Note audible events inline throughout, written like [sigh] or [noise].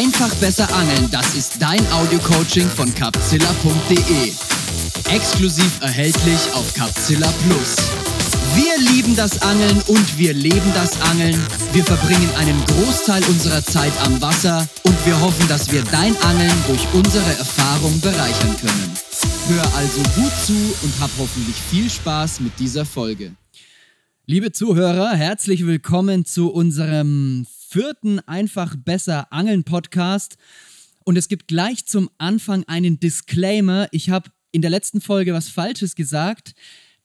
Einfach besser angeln, das ist dein Audio-Coaching von capzilla.de. Exklusiv erhältlich auf Capzilla Plus. Wir lieben das Angeln und wir leben das Angeln. Wir verbringen einen Großteil unserer Zeit am Wasser und wir hoffen, dass wir dein Angeln durch unsere Erfahrung bereichern können. Hör also gut zu und hab hoffentlich viel Spaß mit dieser Folge. Liebe Zuhörer, herzlich willkommen zu unserem vierten Einfach besser Angeln Podcast. Und es gibt gleich zum Anfang einen Disclaimer. Ich habe in der letzten Folge was Falsches gesagt.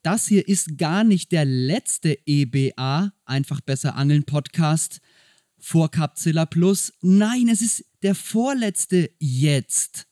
Das hier ist gar nicht der letzte EBA, Einfach besser Angeln Podcast vor Capzilla Plus. Nein, es ist der vorletzte jetzt.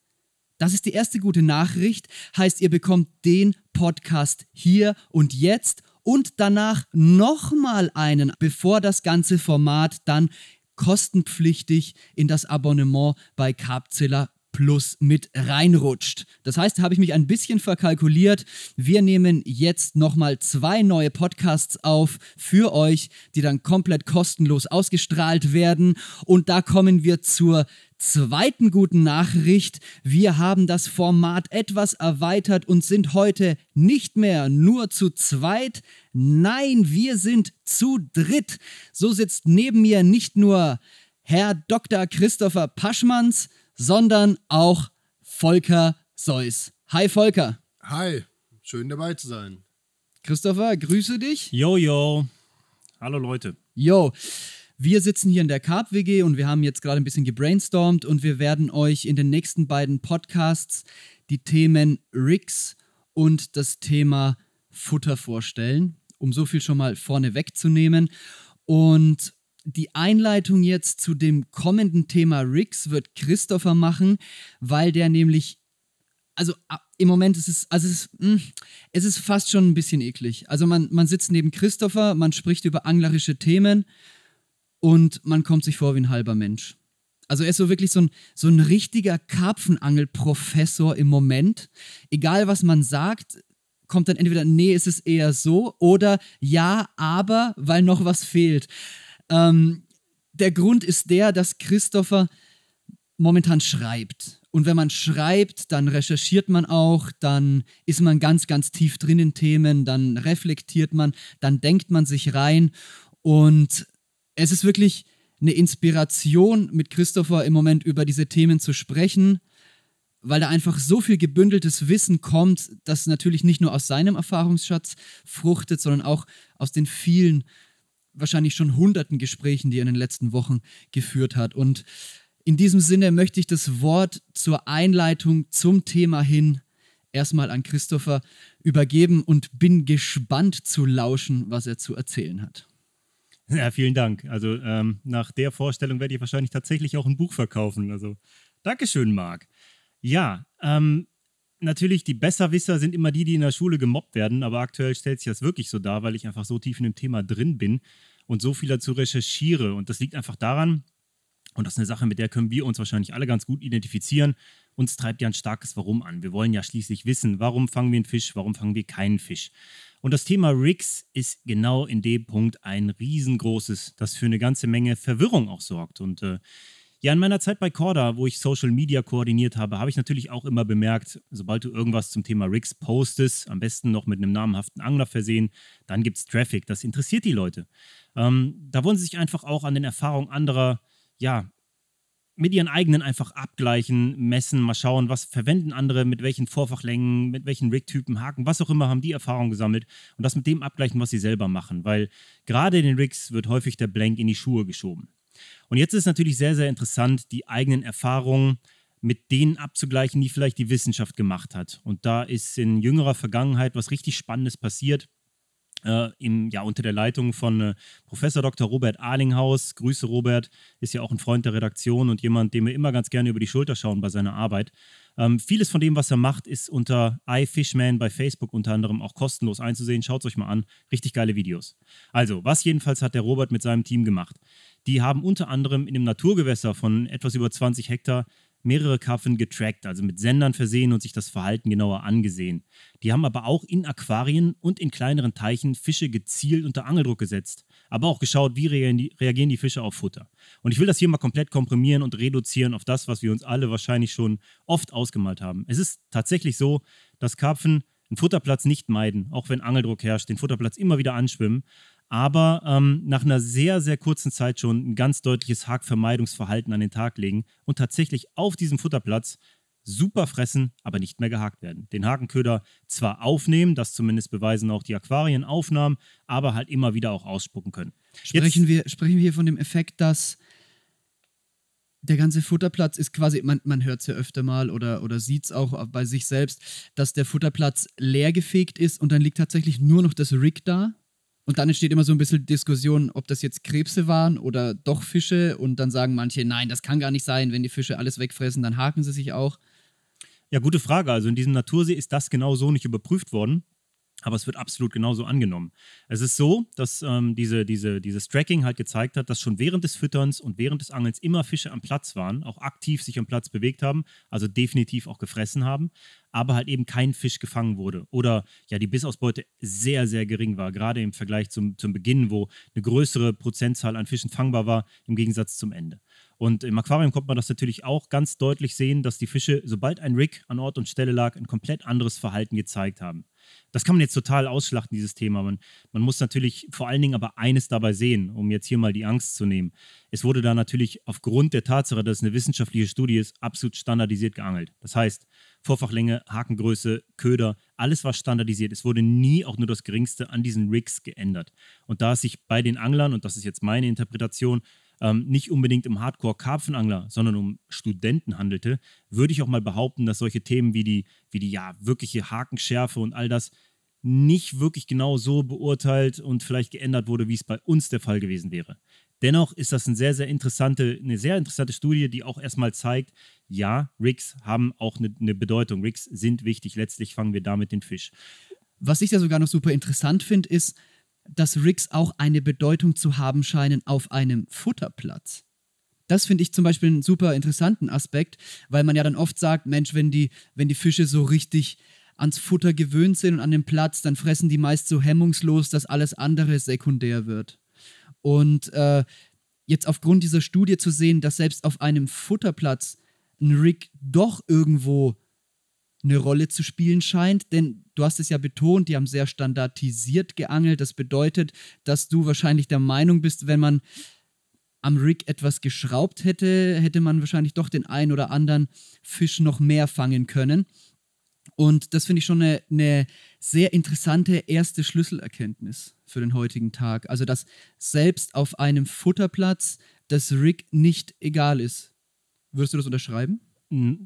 Das ist die erste gute Nachricht. Heißt, ihr bekommt den Podcast hier und jetzt und danach nochmal einen, bevor das ganze Format dann kostenpflichtig in das Abonnement bei Carpzilla Plus mit reinrutscht. Das heißt, habe ich mich ein bisschen verkalkuliert. Wir nehmen jetzt nochmal zwei neue Podcasts auf für euch, die dann komplett kostenlos ausgestrahlt werden. Und da kommen wir zur zweiten guten Nachricht. Wir haben das Format etwas erweitert und sind heute nicht mehr nur zu zweit. Nein, wir sind zu dritt. So sitzt neben mir nicht nur Herr Dr. Christopher Paschmanns, sondern auch Volker Seuss. Hi Volker. Hi, schön dabei zu sein. Christopher, grüße dich. Yo, yo. Hallo Leute. Yo. Wir sitzen hier in der Carp WG und wir haben jetzt gerade ein bisschen gebrainstormt und wir werden euch in den nächsten beiden Podcasts die Themen Rigs und das Thema Futter vorstellen, um so viel schon mal vorne wegzunehmen. Und die Einleitung jetzt zu dem kommenden Thema Rigs wird Christopher machen, weil der nämlich, also im Moment ist es, also es ist, mh, hm, es ist fast schon ein bisschen eklig. Also man, man sitzt neben Christopher, man spricht über anglerische Themen und man kommt sich vor wie ein halber Mensch. Also er ist so wirklich so ein, so ein richtiger Karpfenangelprofessor im Moment. Egal was man sagt, kommt dann entweder, nee, ist es eher so oder ja, aber, weil noch was fehlt. Ähm, der Grund ist der, dass Christopher momentan schreibt. Und wenn man schreibt, dann recherchiert man auch, dann ist man ganz, ganz tief drin in Themen, dann reflektiert man, dann denkt man sich rein. Und es ist wirklich eine Inspiration, mit Christopher im Moment über diese Themen zu sprechen, weil da einfach so viel gebündeltes Wissen kommt, das natürlich nicht nur aus seinem Erfahrungsschatz fruchtet, sondern auch aus den vielen wahrscheinlich schon hunderten Gesprächen, die er in den letzten Wochen geführt hat. Und in diesem Sinne möchte ich das Wort zur Einleitung zum Thema hin erstmal an Christopher übergeben und bin gespannt zu lauschen, was er zu erzählen hat. Ja, vielen Dank. Also ähm, nach der Vorstellung werde ich wahrscheinlich tatsächlich auch ein Buch verkaufen. Also Dankeschön, Marc. Ja, ähm, natürlich, die Besserwisser sind immer die, die in der Schule gemobbt werden, aber aktuell stellt sich das wirklich so dar, weil ich einfach so tief in dem Thema drin bin und so viel dazu recherchiere. Und das liegt einfach daran, und das ist eine Sache, mit der können wir uns wahrscheinlich alle ganz gut identifizieren. Uns treibt ja ein starkes Warum an. Wir wollen ja schließlich wissen, warum fangen wir einen Fisch, warum fangen wir keinen Fisch. Und das Thema Rigs ist genau in dem Punkt ein riesengroßes, das für eine ganze Menge Verwirrung auch sorgt. Und äh, ja, in meiner Zeit bei Corda, wo ich Social Media koordiniert habe, habe ich natürlich auch immer bemerkt, sobald du irgendwas zum Thema Rigs postest, am besten noch mit einem namhaften Angler versehen, dann gibt es Traffic. Das interessiert die Leute. Ähm, da wollen sie sich einfach auch an den Erfahrungen anderer, ja, mit ihren eigenen einfach abgleichen, messen, mal schauen, was verwenden andere, mit welchen Vorfachlängen, mit welchen Rig-Typen, Haken, was auch immer, haben die Erfahrung gesammelt und das mit dem abgleichen, was sie selber machen, weil gerade in den Rigs wird häufig der Blank in die Schuhe geschoben. Und jetzt ist natürlich sehr, sehr interessant, die eigenen Erfahrungen mit denen abzugleichen, die vielleicht die Wissenschaft gemacht hat. Und da ist in jüngerer Vergangenheit was richtig Spannendes passiert. Äh, im, ja, unter der Leitung von äh, Professor Dr. Robert Arlinghaus. Grüße Robert, ist ja auch ein Freund der Redaktion und jemand, dem wir immer ganz gerne über die Schulter schauen bei seiner Arbeit. Ähm, vieles von dem, was er macht, ist unter iFishman bei Facebook unter anderem auch kostenlos einzusehen. Schaut es euch mal an. Richtig geile Videos. Also, was jedenfalls hat der Robert mit seinem Team gemacht? Die haben unter anderem in einem Naturgewässer von etwas über 20 Hektar mehrere Karpfen getrackt, also mit Sendern versehen und sich das Verhalten genauer angesehen. Die haben aber auch in Aquarien und in kleineren Teichen Fische gezielt unter Angeldruck gesetzt, aber auch geschaut, wie reagieren die, Fische auf Futter. Und ich will das hier mal komplett komprimieren und reduzieren auf das, was wir uns alle wahrscheinlich schon oft ausgemalt haben. Es ist tatsächlich so, dass Karpfen einen Futterplatz nicht meiden, auch wenn Angeldruck herrscht, den Futterplatz immer wieder anschwimmen, aber ähm, nach einer sehr, sehr kurzen Zeit schon ein ganz deutliches Hakvermeidungsverhalten an den Tag legen und tatsächlich auf diesem Futterplatz super fressen, aber nicht mehr gehakt werden. Den Hakenköder zwar aufnehmen, das zumindest beweisen auch die Aquarienaufnahmen, aber halt immer wieder auch ausspucken können. Sprechen, wir, sprechen wir hier von dem Effekt, dass der ganze Futterplatz ist quasi, man, man hört es ja öfter mal oder, oder sieht es auch bei sich selbst, dass der Futterplatz leergefegt ist und dann liegt tatsächlich nur noch das Rig da und dann entsteht immer so ein bisschen Diskussion, ob das jetzt Krebse waren oder doch Fische. Und dann sagen manche, nein, das kann gar nicht sein. Wenn die Fische alles wegfressen, dann haken sie sich auch. Ja, gute Frage. Also in diesem Natursee ist das genau so nicht überprüft worden. Aber es wird absolut genauso angenommen. Es ist so, dass ähm, diese, diese, dieses Tracking halt gezeigt hat, dass schon während des Fütterns und während des Angelns immer Fische am Platz waren, auch aktiv sich am Platz bewegt haben, also definitiv auch gefressen haben aber halt eben kein Fisch gefangen wurde. Oder ja, die Bissausbeute sehr, sehr gering war, gerade im Vergleich zum, zum Beginn, wo eine größere Prozentzahl an Fischen fangbar war, im Gegensatz zum Ende. Und im Aquarium konnte man das natürlich auch ganz deutlich sehen, dass die Fische, sobald ein Rig an Ort und Stelle lag, ein komplett anderes Verhalten gezeigt haben. Das kann man jetzt total ausschlachten, dieses Thema. Man, man muss natürlich vor allen Dingen aber eines dabei sehen, um jetzt hier mal die Angst zu nehmen. Es wurde da natürlich aufgrund der Tatsache, dass es eine wissenschaftliche Studie ist, absolut standardisiert geangelt. Das heißt, Vorfachlänge, Hakengröße, Köder, alles war standardisiert. Es wurde nie auch nur das Geringste an diesen Rigs geändert. Und da es sich bei den Anglern, und das ist jetzt meine Interpretation, ähm, nicht unbedingt um Hardcore-Karpfenangler, sondern um Studenten handelte, würde ich auch mal behaupten, dass solche Themen wie die, wie die ja wirkliche Hakenschärfe und all das nicht wirklich genau so beurteilt und vielleicht geändert wurde, wie es bei uns der Fall gewesen wäre. Dennoch ist das eine sehr, sehr interessante, eine sehr interessante Studie, die auch erstmal zeigt, ja, Rigs haben auch eine, eine Bedeutung. Rigs sind wichtig. Letztlich fangen wir damit den Fisch. Was ich ja sogar noch super interessant finde, ist, dass Rigs auch eine Bedeutung zu haben scheinen auf einem Futterplatz. Das finde ich zum Beispiel einen super interessanten Aspekt, weil man ja dann oft sagt, Mensch, wenn die, wenn die Fische so richtig ans Futter gewöhnt sind und an den Platz, dann fressen die meist so hemmungslos, dass alles andere sekundär wird. Und äh, jetzt aufgrund dieser Studie zu sehen, dass selbst auf einem Futterplatz ein Rig doch irgendwo eine Rolle zu spielen scheint, denn du hast es ja betont, die haben sehr standardisiert geangelt. Das bedeutet, dass du wahrscheinlich der Meinung bist, wenn man am Rig etwas geschraubt hätte, hätte man wahrscheinlich doch den einen oder anderen Fisch noch mehr fangen können. Und das finde ich schon eine, eine, sehr interessante erste Schlüsselerkenntnis für den heutigen Tag. Also, dass selbst auf einem Futterplatz das Rig nicht egal ist. Würdest du das unterschreiben?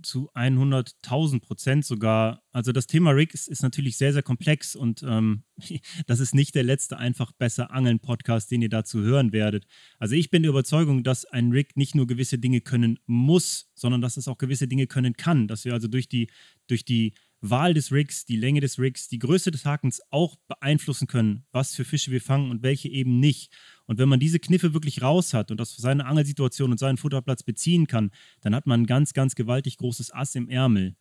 Zu 100.000 Prozent sogar. Also das Thema Rig ist, ist natürlich sehr, sehr komplex und ähm, [laughs] das ist nicht der letzte einfach besser Angeln Podcast, den ihr dazu hören werdet. Also ich bin der Überzeugung, dass ein Rig nicht nur gewisse Dinge können muss, sondern dass es auch gewisse Dinge können kann. Dass wir also durch die, durch die Wahl des Rigs, die Länge des Rigs, die Größe des Hakens auch beeinflussen können, was für Fische wir fangen und welche eben nicht. Und wenn man diese Kniffe wirklich raus hat und das für seine Angelsituation und seinen Futterplatz beziehen kann, dann hat man ein ganz, ganz gewaltig großes Ass im Ärmel.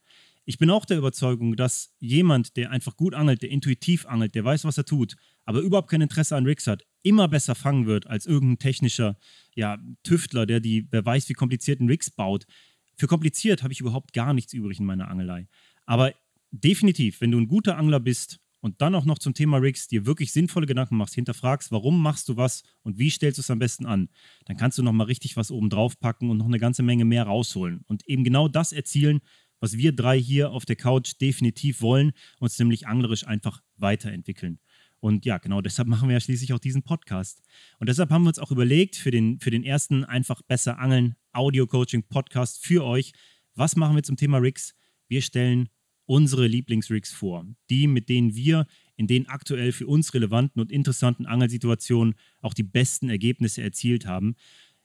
Ich bin auch der Überzeugung, dass jemand, der einfach gut angelt, der intuitiv angelt, der weiß, was er tut, aber überhaupt kein Interesse an Rigs hat, immer besser fangen wird als irgendein technischer ja, Tüftler, der die, wer weiß, wie komplizierten Rigs baut. Für kompliziert habe ich überhaupt gar nichts übrig in meiner Angelei. Aber definitiv, wenn du ein guter Angler bist und dann auch noch zum Thema Rigs dir wirklich sinnvolle Gedanken machst, hinterfragst, warum machst du was und wie stellst du es am besten an, dann kannst du noch mal richtig was oben drauf packen und noch eine ganze Menge mehr rausholen und eben genau das erzielen, was wir drei hier auf der Couch definitiv wollen, uns nämlich anglerisch einfach weiterentwickeln. Und ja, genau deshalb machen wir ja schließlich auch diesen Podcast. Und deshalb haben wir uns auch überlegt, für den, für den ersten einfach besser Angeln Audio-Coaching-Podcast für euch, was machen wir zum Thema Rigs? Wir stellen unsere Lieblingsrigs vor. Die, mit denen wir in den aktuell für uns relevanten und interessanten Angelsituationen auch die besten Ergebnisse erzielt haben.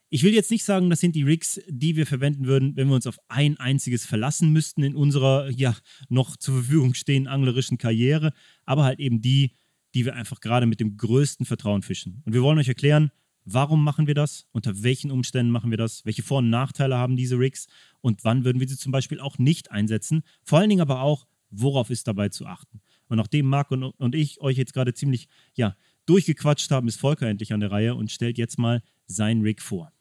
Ich will jetzt nicht sagen, das sind die Rigs, die wir verwenden würden, wenn wir uns auf ein einziges verlassen müssten in unserer ja noch zur Verfügung stehenden anglerischen Karriere, aber halt eben die, die wir einfach gerade mit dem größten Vertrauen fischen. Und wir wollen euch erklären, Warum machen wir das? Unter welchen Umständen machen wir das? Welche Vor- und Nachteile haben diese Rigs? Und wann würden wir sie zum Beispiel auch nicht einsetzen? Vor allen Dingen aber auch, worauf ist dabei zu achten? Und nachdem Marc und, und ich euch jetzt gerade ziemlich ja, durchgequatscht haben, ist Volker endlich an der Reihe und stellt jetzt mal sein Rig vor.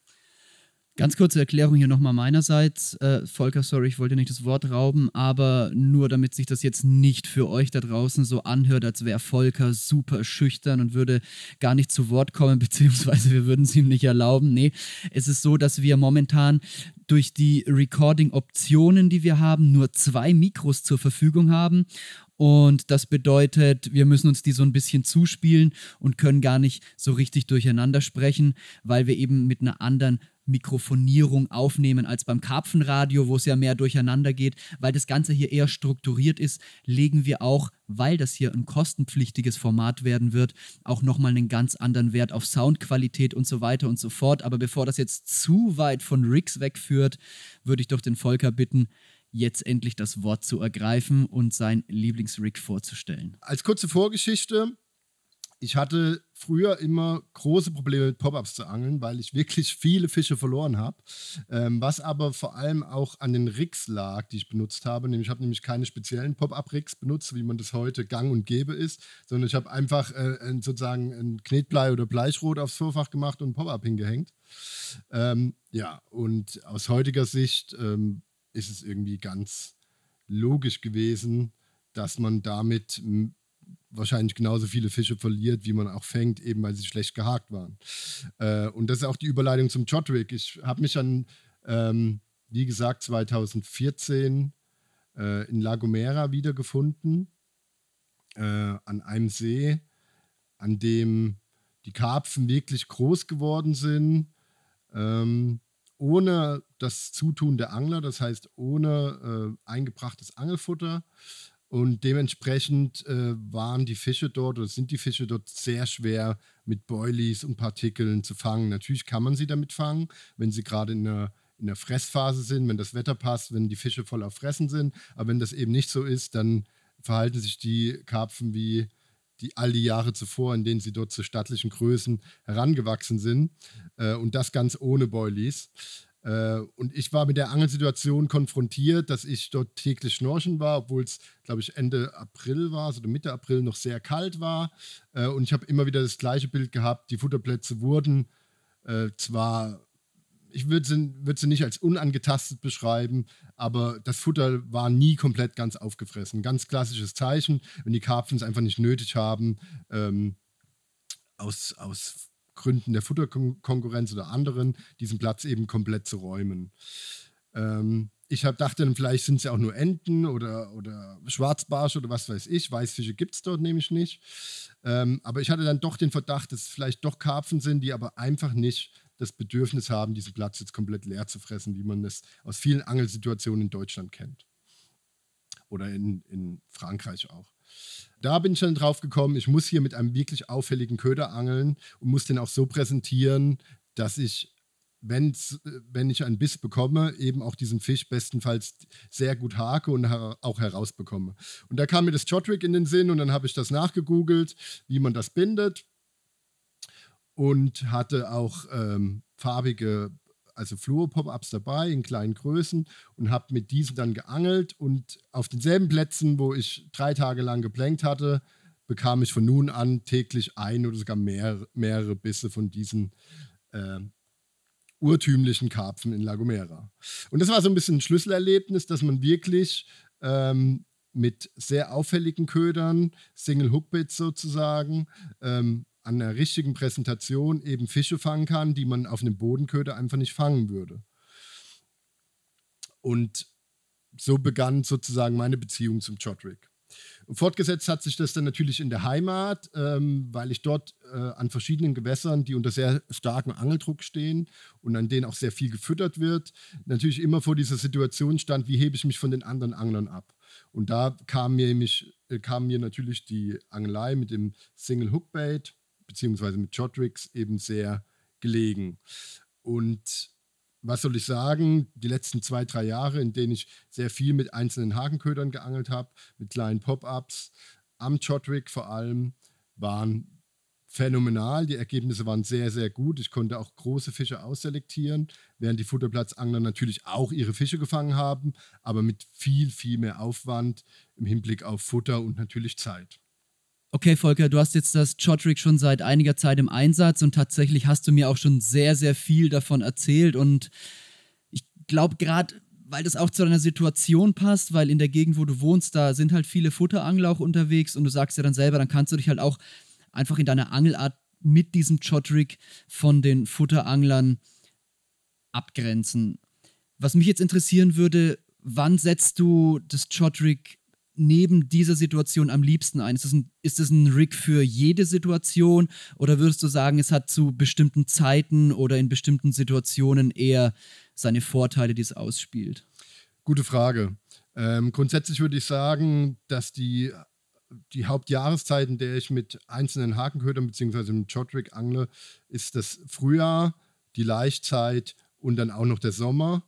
Ganz kurze Erklärung hier nochmal meinerseits. Äh, Volker, sorry, ich wollte nicht das Wort rauben, aber nur damit sich das jetzt nicht für euch da draußen so anhört, als wäre Volker super schüchtern und würde gar nicht zu Wort kommen, [laughs] beziehungsweise wir würden es ihm nicht erlauben. Nee, es ist so, dass wir momentan durch die Recording-Optionen, die wir haben, nur zwei Mikros zur Verfügung haben. Und das bedeutet, wir müssen uns die so ein bisschen zuspielen und können gar nicht so richtig durcheinander sprechen, weil wir eben mit einer anderen Mikrofonierung aufnehmen als beim Karpfenradio, wo es ja mehr durcheinander geht. Weil das Ganze hier eher strukturiert ist, legen wir auch, weil das hier ein kostenpflichtiges Format werden wird, auch nochmal einen ganz anderen Wert auf Soundqualität und so weiter und so fort. Aber bevor das jetzt zu weit von Rigs wegführt, würde ich doch den Volker bitten, jetzt endlich das Wort zu ergreifen und sein Lieblingsrig vorzustellen. Als kurze Vorgeschichte, ich hatte früher immer große Probleme mit Pop-ups zu angeln, weil ich wirklich viele Fische verloren habe. Ähm, was aber vor allem auch an den Rigs lag, die ich benutzt habe. Nämlich, ich habe nämlich keine speziellen Pop-up-Rigs benutzt, wie man das heute gang und gäbe ist, sondern ich habe einfach äh, sozusagen ein Knetblei oder Bleischrot aufs Vorfach gemacht und Pop-up hingehängt. Ähm, ja, und aus heutiger Sicht ähm, ist es irgendwie ganz logisch gewesen, dass man damit wahrscheinlich genauso viele Fische verliert, wie man auch fängt, eben weil sie schlecht gehakt waren. Äh, und das ist auch die Überleitung zum Jodwick. Ich habe mich dann, ähm, wie gesagt, 2014 äh, in La Gomera wiedergefunden, äh, an einem See, an dem die Karpfen wirklich groß geworden sind, ähm, ohne das Zutun der Angler, das heißt ohne äh, eingebrachtes Angelfutter. Und dementsprechend äh, waren die Fische dort oder sind die Fische dort sehr schwer mit Boilies und Partikeln zu fangen. Natürlich kann man sie damit fangen, wenn sie gerade in der, in der Fressphase sind, wenn das Wetter passt, wenn die Fische voll auf Fressen sind. Aber wenn das eben nicht so ist, dann verhalten sich die Karpfen wie die all die Jahre zuvor, in denen sie dort zu stattlichen Größen herangewachsen sind. Äh, und das ganz ohne Boilies. Äh, und ich war mit der Angelsituation konfrontiert, dass ich dort täglich schnorchen war, obwohl es, glaube ich, Ende April war, also Mitte April noch sehr kalt war. Äh, und ich habe immer wieder das gleiche Bild gehabt. Die Futterplätze wurden äh, zwar, ich würde sie, würd sie nicht als unangetastet beschreiben, aber das Futter war nie komplett ganz aufgefressen. Ganz klassisches Zeichen, wenn die Karpfen es einfach nicht nötig haben, ähm, aus, aus Gründen der Futterkonkurrenz oder anderen, diesen Platz eben komplett zu räumen. Ähm, ich hab, dachte dann, vielleicht sind es ja auch nur Enten oder, oder Schwarzbarsch oder was weiß ich. Weißfische gibt es dort nämlich nicht. Ähm, aber ich hatte dann doch den Verdacht, dass es vielleicht doch Karpfen sind, die aber einfach nicht das Bedürfnis haben, diesen Platz jetzt komplett leer zu fressen, wie man es aus vielen Angelsituationen in Deutschland kennt. Oder in, in Frankreich auch. Da bin ich dann drauf gekommen, ich muss hier mit einem wirklich auffälligen Köder angeln und muss den auch so präsentieren, dass ich, wenn's, wenn ich einen Biss bekomme, eben auch diesen Fisch bestenfalls sehr gut hake und her auch herausbekomme. Und da kam mir das Jodrick in den Sinn und dann habe ich das nachgegoogelt, wie man das bindet und hatte auch ähm, farbige also Fluor-Pop-Ups dabei in kleinen Größen und habe mit diesen dann geangelt und auf denselben Plätzen, wo ich drei Tage lang geplankt hatte, bekam ich von nun an täglich ein oder sogar mehr, mehrere Bisse von diesen äh, urtümlichen Karpfen in La Gomera. Und das war so ein bisschen ein Schlüsselerlebnis, dass man wirklich ähm, mit sehr auffälligen Ködern, Single Hookbits sozusagen, ähm, an der richtigen Präsentation eben Fische fangen kann, die man auf einem Bodenköder einfach nicht fangen würde. Und so begann sozusagen meine Beziehung zum Chodrick. Und fortgesetzt hat sich das dann natürlich in der Heimat, ähm, weil ich dort äh, an verschiedenen Gewässern, die unter sehr starkem Angeldruck stehen und an denen auch sehr viel gefüttert wird, natürlich immer vor dieser Situation stand, wie hebe ich mich von den anderen Anglern ab. Und da kam mir, mich, äh, kam mir natürlich die Angelei mit dem Single Hookbait beziehungsweise mit Jodricks eben sehr gelegen. Und was soll ich sagen, die letzten zwei, drei Jahre, in denen ich sehr viel mit einzelnen Hakenködern geangelt habe, mit kleinen Pop-ups, am Jodrick vor allem, waren phänomenal. Die Ergebnisse waren sehr, sehr gut. Ich konnte auch große Fische ausselektieren, während die Futterplatzangler natürlich auch ihre Fische gefangen haben, aber mit viel, viel mehr Aufwand im Hinblick auf Futter und natürlich Zeit. Okay, Volker, du hast jetzt das Jodrig schon seit einiger Zeit im Einsatz und tatsächlich hast du mir auch schon sehr, sehr viel davon erzählt und ich glaube gerade, weil das auch zu deiner Situation passt, weil in der Gegend, wo du wohnst, da sind halt viele Futterangler auch unterwegs und du sagst ja dann selber, dann kannst du dich halt auch einfach in deiner Angelart mit diesem Jodrig von den Futteranglern abgrenzen. Was mich jetzt interessieren würde, wann setzt du das Jodrig neben dieser Situation am liebsten ein? Ist das, ein, ein Rig für jede Situation oder würdest du sagen, es hat zu bestimmten Zeiten oder in bestimmten Situationen eher seine Vorteile, die es ausspielt? Gute Frage. Ähm, grundsätzlich würde ich sagen, dass die die Hauptjahreszeiten, der ich mit einzelnen Hakenködern bzw. mit Jodrig angle, ist das Frühjahr, die Laichzeit und dann auch noch der Sommer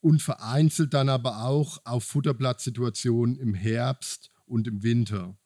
und vereinzelt dann aber auch auf Futterplatzsituationen im Herbst und im Winter.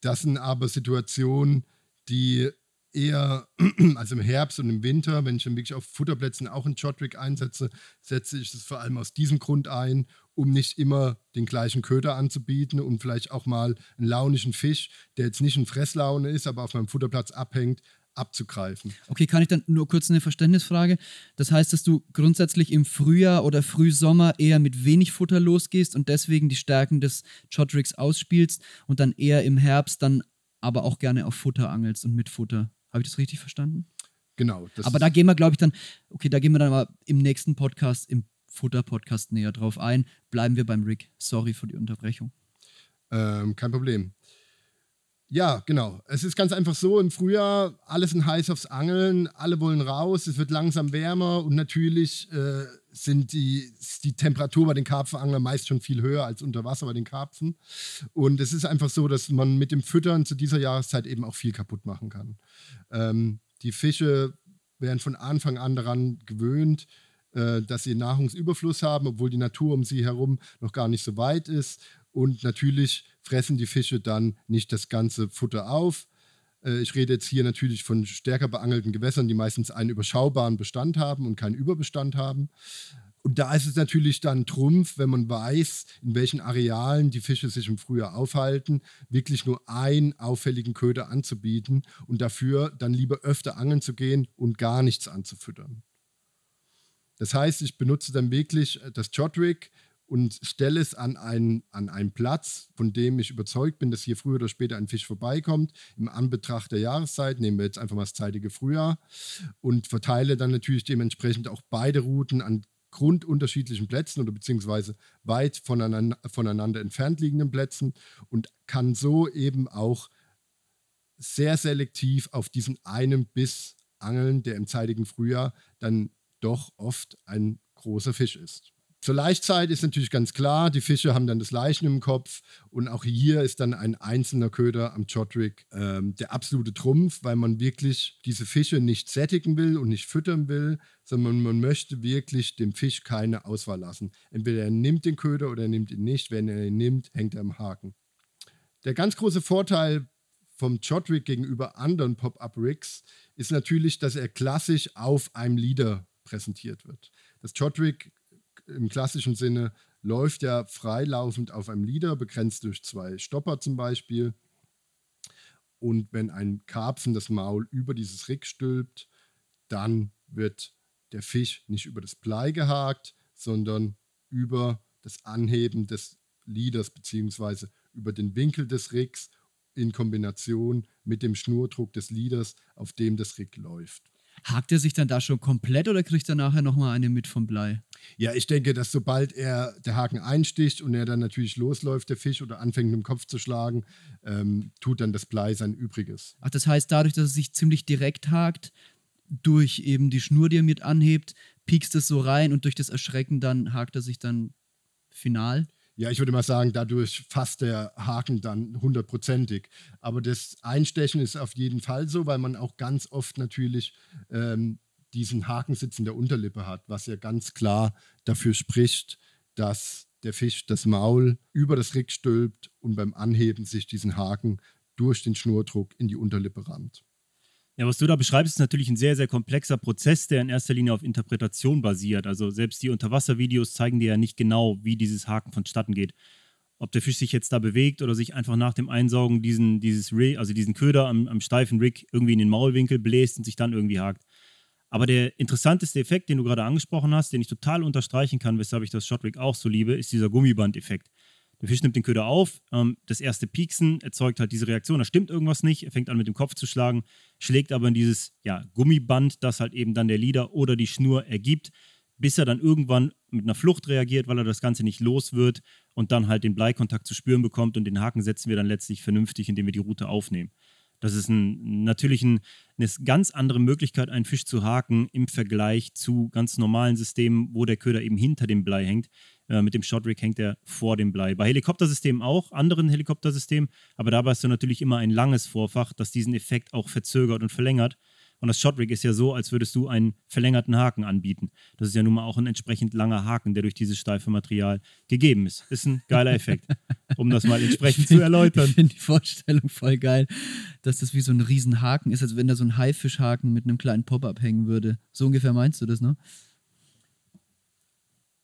Das sind aber Situationen, die eher, [clears throat] also im Herbst und im Winter, wenn ich dann wirklich auf Futterplätzen auch einen Jodrig einsetze, setze ich es vor allem aus diesem Grund ein, um nicht immer den gleichen Köder anzubieten und vielleicht auch mal einen launischen Fisch, der jetzt nicht in Fresslaune ist, aber auf meinem Futterplatz abhängt, abzugreifen. Okay, kann ich dann nur kurz eine Verständnisfrage? Das heißt, dass du grundsätzlich im Frühjahr oder Frühsommer eher mit wenig Futter losgehst und deswegen die Stärken des Jodrigs ausspielst und dann eher im Herbst dann aber auch gerne auf Futter angelst und mit Futter. Habe ich das richtig verstanden? Genau. aber da gehen wir, glaube ich, dann, okay, da gehen wir dann mal im nächsten Podcast, im Futter-Podcast näher drauf ein. Bleiben wir beim Rick. Sorry für die Unterbrechung. Ähm, kein Problem. Ja, genau. Es ist ganz einfach so, im Frühjahr, alle sind heiß aufs Angeln, alle wollen raus, es wird langsam wärmer und natürlich äh, sind die, die Temperatur bei den Karpfenanglern meist schon viel höher als unter Wasser bei den Karpfen. Und es ist einfach so, dass man mit dem Füttern zu dieser Jahreszeit eben auch viel kaputt machen kann. Ähm, die Fische werden von Anfang an daran gewöhnt, äh, dass sie Nahrungsüberfluss haben, obwohl die Natur um sie herum noch gar nicht so weit ist. Und natürlich fressen die Fische dann nicht das ganze Futter auf. Äh, ich rede jetzt hier natürlich von stärker beangelten Gewässern, die meistens einen überschaubaren Bestand haben und keinen Überbestand haben. Und da ist es natürlich dann Trumpf, wenn man weiß, in welchen Arealen die Fische sich im Frühjahr aufhalten, wirklich nur einen auffälligen Köder anzubieten und dafür dann lieber öfter angeln zu gehen und gar nichts anzufüttern. Das heißt, ich benutze dann wirklich äh, das Jodrig und stelle es an einen, an einen Platz, von dem ich überzeugt bin, dass hier früher oder später ein Fisch vorbeikommt, im Anbetracht der Jahreszeit, nehmen wir jetzt einfach mal das zeitige Frühjahr und verteile dann natürlich dementsprechend auch beide Routen an grundunterschiedlichen Plätzen oder beziehungsweise weit voneinander, voneinander entfernt liegenden Plätzen und kann so eben auch sehr selektiv auf diesen einen Biss angeln, der im zeitigen Frühjahr dann doch oft ein großer Fisch ist. Zur Laichzeit ist natürlich ganz klar, die Fische haben dann das Leichen im Kopf und auch hier ist dann ein einzelner Köder am Jodrig ähm, der absolute Trumpf, weil man wirklich diese Fische nicht sättigen will und nicht füttern will, sondern man möchte wirklich dem Fisch keine Auswahl lassen. Entweder er nimmt den Köder oder er nimmt ihn nicht. Wenn er ihn nimmt, hängt er am Haken. Der ganz große Vorteil vom Jodrig gegenüber anderen Pop-Up-Rigs ist natürlich, dass er klassisch auf einem Leader präsentiert wird. Das Jodrig im klassischen Sinne läuft ja freilaufend auf einem Leader, begrenzt durch zwei Stopper zum Beispiel. Und wenn ein Karpfen das Maul über dieses Rig stülpt, dann wird der Fisch nicht über das Blei gehakt, sondern über das Anheben des Leaders bzw. über den Winkel des Rigs in Kombination mit dem Schnurdruck des Leaders, auf dem das Rig läuft. Hakt er sich dann da schon komplett oder kriegt er nachher nochmal eine mit vom Blei? Ja, ich denke, dass sobald er der Haken einsticht und er dann natürlich losläuft, der Fisch, oder anfängt mit dem Kopf zu schlagen, ähm, tut dann das Blei sein Übriges. Ach, das heißt, dadurch, dass es sich ziemlich direkt hakt, durch eben die Schnur, die er mit anhebt, piekst es so rein und durch das Erschrecken dann hakt er sich dann final? ja, ich würde mal sagen, dadurch fasst der Haken dann hundertprozentig. Aber das Einstechen ist auf jeden Fall so, weil man auch ganz oft natürlich ähm, diesen Hakensitz in der Unterlippe hat, was ja ganz klar dafür spricht, dass der Fisch das Maul über das Rick stülpt und beim Anheben sich diesen Haken durch den Schnurdruck in die Unterlippe rammt. Ja, was du da beschreibst, ist natürlich ein sehr, sehr komplexer Prozess, der in erster Linie auf Interpretation basiert. Also selbst die Unterwasservideos zeigen dir ja nicht genau, wie dieses Haken vonstatten geht. Ob der Fisch sich jetzt da bewegt oder sich einfach nach dem Einsaugen diesen, dieses Rig, also diesen Köder am, am steifen Rig irgendwie in den Maulwinkel bläst und sich dann irgendwie hakt. Aber der interessanteste Effekt, den du gerade angesprochen hast, den ich total unterstreichen kann, weshalb ich das Shotrig auch so liebe, ist dieser Gummiband-Effekt. Der Fisch nimmt den Köder auf, ähm, das erste Pieksen erzeugt halt diese Reaktion, da stimmt irgendwas nicht, er fängt an mit dem Kopf zu schlagen, schlägt aber in dieses ja, Gummiband, das halt eben dann der Leader oder die Schnur ergibt, bis er dann irgendwann mit einer Flucht reagiert, weil er das Ganze nicht los wird und dann halt den Bleikontakt zu spüren bekommt und den Haken setzen wir dann letztlich vernünftig, indem wir die Route aufnehmen. Das ist ein, natürlich ein, eine ganz andere Möglichkeit, einen Fisch zu haken im Vergleich zu ganz normalen Systemen, wo der Köder eben hinter dem Blei hängt. Äh, mit dem Shotrig hängt er vor dem Blei. Bei Helikoptersystemen auch, anderen Helikoptersystemen, aber dabei hast du natürlich immer ein langes Vorfach, das diesen Effekt auch verzögert und verlängert. Und das Shotrig ist ja so, als würdest du einen verlängerten Haken anbieten. Das ist ja nun mal auch ein entsprechend langer Haken, der durch dieses steife Material gegeben ist. Ist ein geiler Effekt, um das mal entsprechend find, zu erläutern. Ich finde die Vorstellung voll geil, dass das wie so ein Riesenhaken ist, als wenn da so ein Haifischhaken mit einem kleinen Pop-up hängen würde. So ungefähr meinst du das, ne?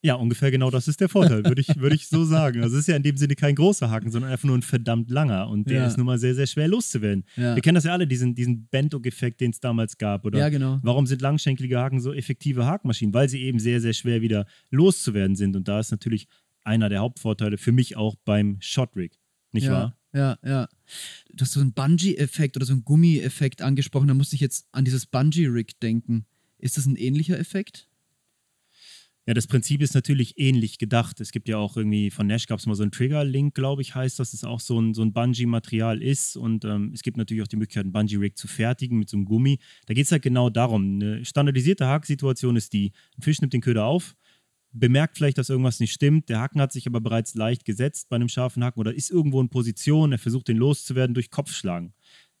Ja, ungefähr genau das ist der Vorteil, würde ich, würd ich so [laughs] sagen. Also es ist ja in dem Sinne kein großer Haken, sondern einfach nur ein verdammt langer und der ja. ist nun mal sehr, sehr schwer loszuwerden. Ja. Wir kennen das ja alle, diesen, diesen Bento-Effekt, den es damals gab. Oder ja, genau. Warum sind langschenkelige Haken so effektive Hakmaschinen? Weil sie eben sehr, sehr schwer wieder loszuwerden sind. Und da ist natürlich einer der Hauptvorteile für mich auch beim Shot-Rig. Nicht ja. wahr? Ja, ja. Du hast so einen Bungee-Effekt oder so einen Gummi-Effekt angesprochen. Da musste ich jetzt an dieses Bungee-Rig denken. Ist das ein ähnlicher Effekt? Ja, das Prinzip ist natürlich ähnlich gedacht. Es gibt ja auch irgendwie, von Nash gab es mal so einen Trigger-Link, glaube ich, heißt das, dass es auch so ein, so ein Bungee-Material ist. Und ähm, es gibt natürlich auch die Möglichkeit, einen Bungee-Rig zu fertigen mit so einem Gummi. Da geht es halt genau darum. Eine standardisierte Hacksituation ist die, ein Fisch nimmt den Köder auf, bemerkt vielleicht, dass irgendwas nicht stimmt. Der Haken hat sich aber bereits leicht gesetzt bei einem scharfen Haken oder ist irgendwo in Position. Er versucht, den loszuwerden durch Kopfschlagen.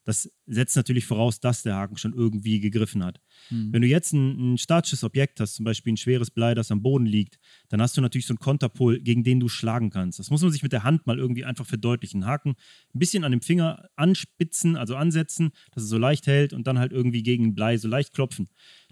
Das setzt natürlich voraus, dass der Haken schon irgendwie gegriffen hat. Mhm. Wenn du jetzt ein, ein, statisches Objekt hast, zum Beispiel ein schweres Blei, das am Boden liegt, dann hast du natürlich so einen Konterpol, gegen den du schlagen kannst. Das muss man sich mit der Hand mal irgendwie einfach verdeutlichen. Haken ein bisschen an dem Finger anspitzen, also ansetzen, dass es so leicht hält und dann halt irgendwie gegen ein Blei so leicht klopfen.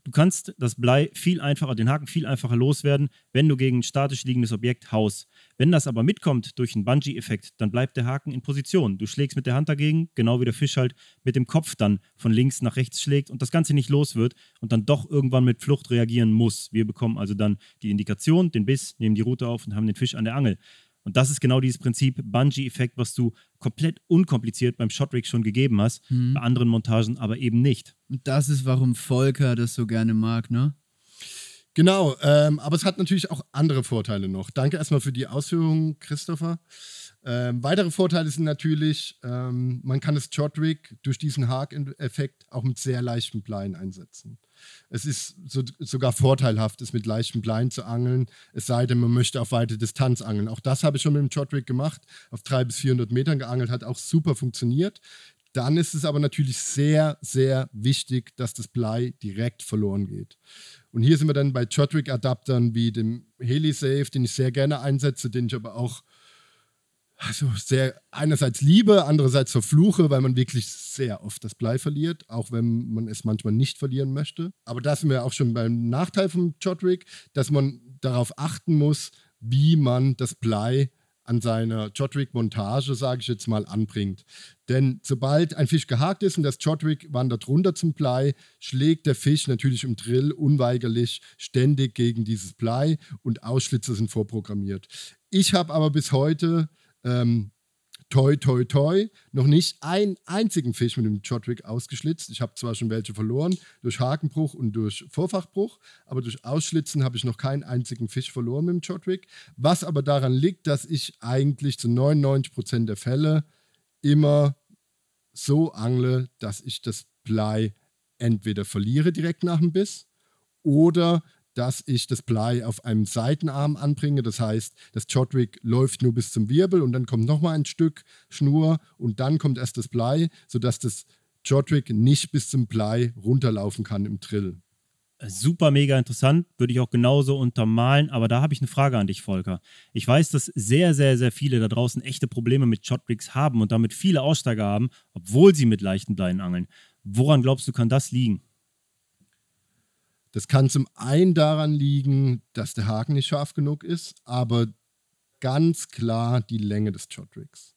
Du kannst das Blei viel einfacher, den Haken viel einfacher loswerden, wenn du gegen ein statisch liegendes Objekt haust. Wenn das aber mitkommt durch einen Bungee-Effekt, dann bleibt der Haken in Position. Du schlägst mit der Hand dagegen, genau wie der Fisch halt mit dem Kopf dann von links nach rechts schlägt und das Ganze nicht los wird und dann doch irgendwann mit Flucht reagieren muss. Wir bekommen also dann die Indikation, den Biss, nehmen die Route auf und haben den Fisch an der Angel. Und das ist genau dieses Prinzip Bungee-Effekt, was du komplett unkompliziert beim Shotrig schon gegeben hast, mhm. bei anderen Montagen aber eben nicht. Und das ist, warum Volker das so gerne mag, ne? Genau, ähm, aber es hat natürlich auch andere Vorteile noch. Danke erstmal für die Ausführungen, Christopher. Ähm, weitere Vorteile sind natürlich, ähm, man kann das Jodrig durch diesen Haken-Effekt auch mit sehr leichten Bleien einsetzen. Es ist so, sogar vorteilhaft, es mit leichten Bleien zu angeln, es sei denn, man möchte auf weite Distanz angeln. Auch das habe ich schon mit dem Jodrig gemacht, auf 300 bis 400 Metern geangelt, hat auch super funktioniert. Dann ist es aber natürlich sehr, sehr wichtig, dass das Blei direkt verloren geht. Und hier sind wir dann bei Jodrig-Adaptern wie dem HeliSafe, den ich sehr gerne einsetze, den ich aber auch also sehr einerseits liebe, andererseits verfluche, weil man wirklich sehr oft das Blei verliert, auch wenn man es manchmal nicht verlieren möchte. Aber da sind wir auch schon beim Nachteil vom Jodrig, dass man darauf achten muss, wie man das Blei an seiner Jodrig-Montage, sage ich jetzt mal, anbringt. Denn sobald ein Fisch gehakt ist und das Jodrig wandert runter zum Blei, schlägt der Fisch natürlich im Drill unweigerlich ständig gegen dieses Blei und Ausschlitze sind vorprogrammiert. Ich habe aber bis heute ähm, toi, toi, toi, noch nicht einen einzigen Fisch mit dem Jodrig ausgeschlitzt. Ich habe zwar schon welche verloren, durch Hakenbruch und durch Vorfachbruch, aber durch Ausschlitzen habe ich noch keinen einzigen Fisch verloren mit dem Jodrig. Was aber daran liegt, dass ich eigentlich zu 99% der Fälle immer so angle, dass ich das Blei entweder verliere direkt nach dem Biss oder dass ich das Blei auf einem Seitenarm anbringe. Das heißt, das Jodrig läuft nur bis zum Wirbel und dann kommt nochmal ein Stück Schnur und dann kommt erst das Blei, sodass das Jodrig nicht bis zum Blei runterlaufen kann im Drill. Super mega interessant, würde ich auch genauso untermalen, aber da habe ich eine Frage an dich, Volker. Ich weiß, dass sehr, sehr, sehr viele da draußen echte Probleme mit Shotrigs haben und damit viele Aussteiger haben, obwohl sie mit leichten Bleien angeln. Woran glaubst du, kann das liegen? Das kann zum einen daran liegen, dass der Haken nicht scharf genug ist, aber ganz klar die Länge des Shot-Rigs.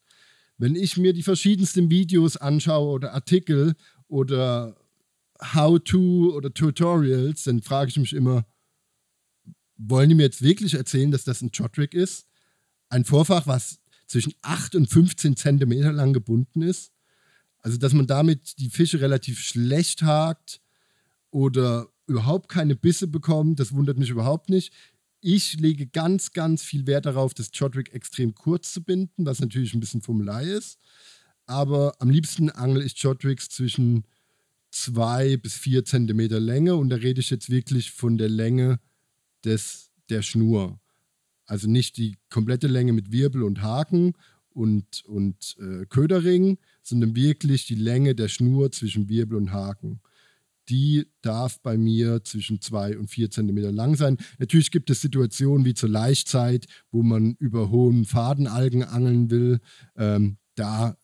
Wenn ich mir die verschiedensten Videos anschaue oder Artikel oder How-to oder Tutorials, dann frage ich mich immer, wollen die mir jetzt wirklich erzählen, dass das ein Shot-Rig ist? Ein Vorfach, was zwischen 8 und 15 Zentimeter lang gebunden ist. Also, dass man damit die Fische relativ schlecht hakt oder überhaupt keine Bisse bekommt, das wundert mich überhaupt nicht. Ich lege ganz, ganz viel Wert darauf, das Jodrick extrem kurz zu binden, was natürlich ein bisschen Fummelei ist. Aber am liebsten angel ich Jodricks zwischen zwei bis vier Zentimeter Länge und da rede ich jetzt wirklich von der Länge des, der Schnur. Also nicht die komplette Länge mit Wirbel und Haken und, und äh, Köderring, sondern wirklich die Länge der Schnur zwischen Wirbel und Haken die darf bei mir zwischen zwei und vier Zentimeter lang sein. Natürlich gibt es Situationen wie zur Laichzeit, wo man über hohen Fadenalgen angeln will. Ähm, da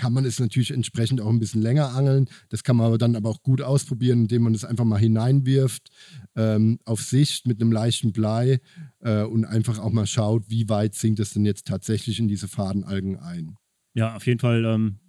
kann man es natürlich entsprechend auch ein bisschen länger angeln. Das kann man aber dann aber auch gut ausprobieren, indem man es einfach mal hineinwirft ähm, auf Sicht mit einem leichten Blei äh, und einfach auch mal schaut, wie weit sinkt es denn jetzt tatsächlich in diese Fadenalgen ein. Ja, auf jeden Fall ähm,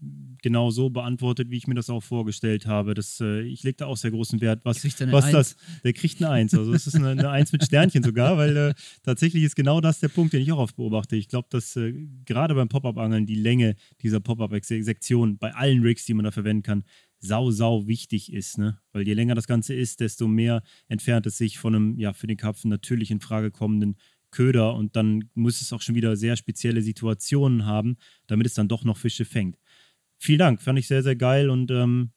genau so beantwortet, wie ich mir das auch vorgestellt habe. Das, äh, ich lege da auch sehr großen Wert. Was, was das? Der kriegt eine Eins. Also das ist eine, eine Eins mit Sternchen sogar, weil äh, tatsächlich ist genau das der Punkt, den ich auch oft beobachte. Ich glaube, dass äh, gerade beim Pop-Up-Angeln die Länge dieser Pop-Up-Sektion bei allen Rigs, die man da verwenden kann, sau, sau wichtig ist. Ne? Weil je länger das Ganze ist, desto mehr entfernt es sich von einem, ja, für den Karpfen natürlich in Frage kommenden Köder und dann muss es auch schon wieder sehr spezielle Situationen haben, damit es dann doch noch Fische fängt. Vielen Dank, fand ich sehr, sehr geil und ähm,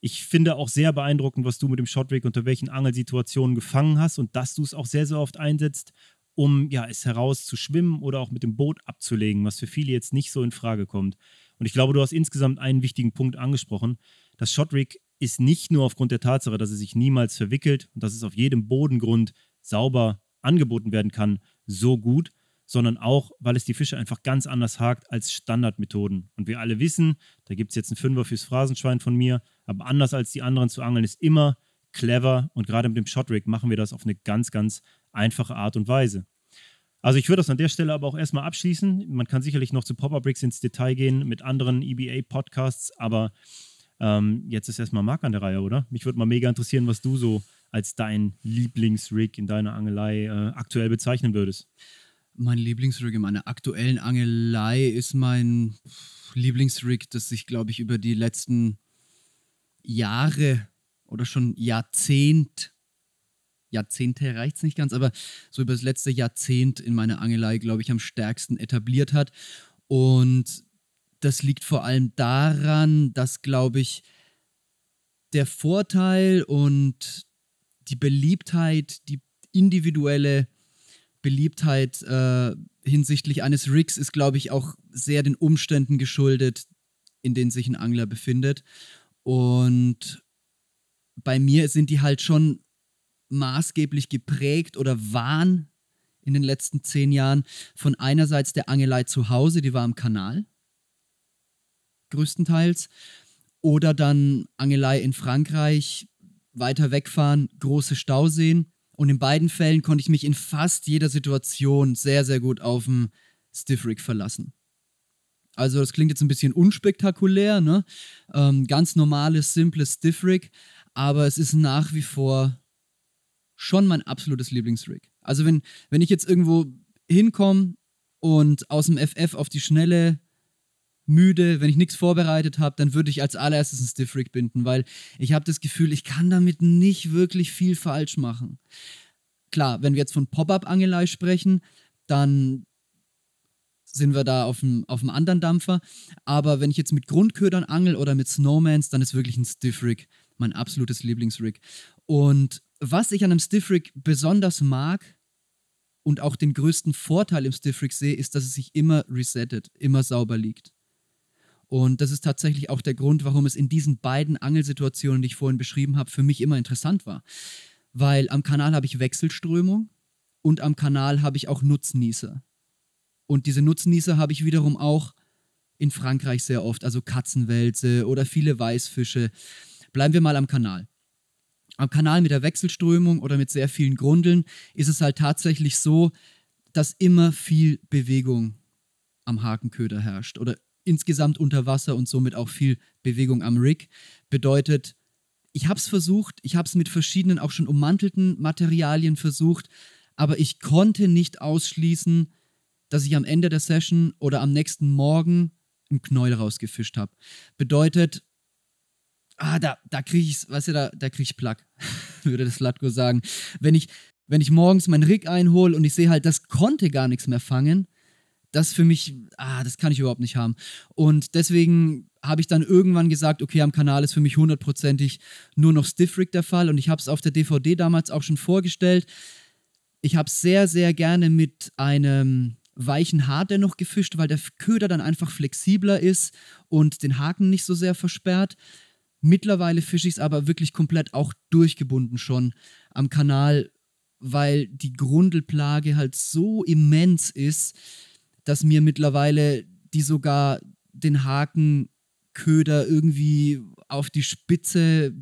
ich finde auch sehr beeindruckend, was du mit dem Shotrig unter welchen Angelsituationen gefangen hast und dass du es auch sehr, sehr oft einsetzt, um ja, es heraus zu schwimmen oder auch mit dem Boot abzulegen, was für viele jetzt nicht so in Frage kommt. Und ich glaube, du hast insgesamt einen wichtigen Punkt angesprochen. Das Shotrig ist nicht nur aufgrund der Tatsache, dass es sich niemals verwickelt und dass es auf jedem Bodengrund sauber angeboten werden kann, so gut, sondern auch, weil es die Fische einfach ganz anders hakt als Standardmethoden. Und wir alle wissen, da gibt es jetzt einen Fünfer fürs Phrasenschwein von mir, aber anders als die anderen zu angeln ist immer clever und gerade mit dem Shotrig machen wir das auf eine ganz, ganz einfache Art und Weise. Also ich würde das an der Stelle aber auch erstmal abschließen. Man kann sicherlich noch zu Popper-Bricks ins Detail gehen mit anderen EBA-Podcasts, aber ähm, jetzt ist erstmal Marc an der Reihe, oder? Mich würde mal mega interessieren, was du so als dein Lieblingsrig in deiner Angelei äh, aktuell bezeichnen würdest? Mein Lieblingsrig in meiner aktuellen Angelei ist mein Lieblingsrig, das sich, glaube ich, über die letzten Jahre oder schon Jahrzehnt, Jahrzehnte reicht es nicht ganz, aber so über das letzte Jahrzehnt in meiner Angelei, glaube ich, am stärksten etabliert hat. Und das liegt vor allem daran, dass, glaube ich, der Vorteil und die Beliebtheit, die individuelle Beliebtheit äh, hinsichtlich eines Rigs ist, glaube ich, auch sehr den Umständen geschuldet, in denen sich ein Angler befindet. Und bei mir sind die halt schon maßgeblich geprägt oder waren in den letzten zehn Jahren von einerseits der Angelei zu Hause, die war am Kanal, größtenteils, oder dann Angelei in Frankreich, weiter wegfahren, große Stauseen. Und in beiden Fällen konnte ich mich in fast jeder Situation sehr, sehr gut auf den Stiff Rig verlassen. Also das klingt jetzt ein bisschen unspektakulär, ne? Ähm, ganz normales, simples Stiff Rig, aber es ist nach wie vor schon mein absolutes Lieblingsrig. Also wenn, wenn ich jetzt irgendwo hinkomme und aus dem FF auf die Schnelle müde, wenn ich nichts vorbereitet habe, dann würde ich als allererstes einen Stiff binden, weil ich habe das Gefühl, ich kann damit nicht wirklich viel falsch machen. Klar, wenn wir jetzt von Pop-Up-Angelei sprechen, dann sind wir da auf einem, auf anderen Dampfer. Aber wenn ich jetzt mit Grundködern angel oder mit Snowmans, dann ist wirklich ein Stiff Rig mein absolutes Lieblingsrig. Und was ich an einem Stiff Rig besonders mag und auch den größten Vorteil im Stiff sehe, ist, dass es sich immer resettet, immer sauber liegt. Und das ist tatsächlich auch der Grund, warum es in diesen beiden Angelsituationen, die ich vorhin beschrieben habe, für mich immer interessant war. Weil am Kanal habe ich Wechselströmung und am Kanal habe ich auch Nutznießer. Und diese Nutznießer habe ich wiederum auch in Frankreich sehr oft, also Katzenwälze oder viele Weißfische. Bleiben wir mal am Kanal. Am Kanal mit der Wechselströmung oder mit sehr vielen Grundeln ist es halt tatsächlich so, dass immer viel Bewegung am Hakenköder herrscht oder insgesamt unter Wasser und somit auch viel Bewegung am Rig. Bedeutet, ich habe es versucht, ich habe es mit verschiedenen auch schon ummantelten Materialien versucht, aber ich konnte nicht ausschließen, dass ich am Ende der Session oder am nächsten Morgen einen Knäuel rausgefischt habe. Bedeutet, ah, da, da kriege ich, weißt du, da, da kriege ich Plack, [laughs] würde das Latko sagen. Wenn ich, wenn ich morgens meinen Rig einhole und ich sehe halt, das konnte gar nichts mehr fangen, das für mich, ah, das kann ich überhaupt nicht haben. Und deswegen habe ich dann irgendwann gesagt, okay, am Kanal ist für mich hundertprozentig nur noch Stiff der Fall und ich habe es auf der DVD damals auch schon vorgestellt. Ich habe sehr, sehr gerne mit einem weichen Haar dennoch gefischt, weil der Köder dann einfach flexibler ist und den Haken nicht so sehr versperrt. Mittlerweile fische ich es aber wirklich komplett auch durchgebunden schon am Kanal, weil die Grundelplage halt so immens ist, dass mir mittlerweile die sogar den Hakenköder irgendwie auf die Spitze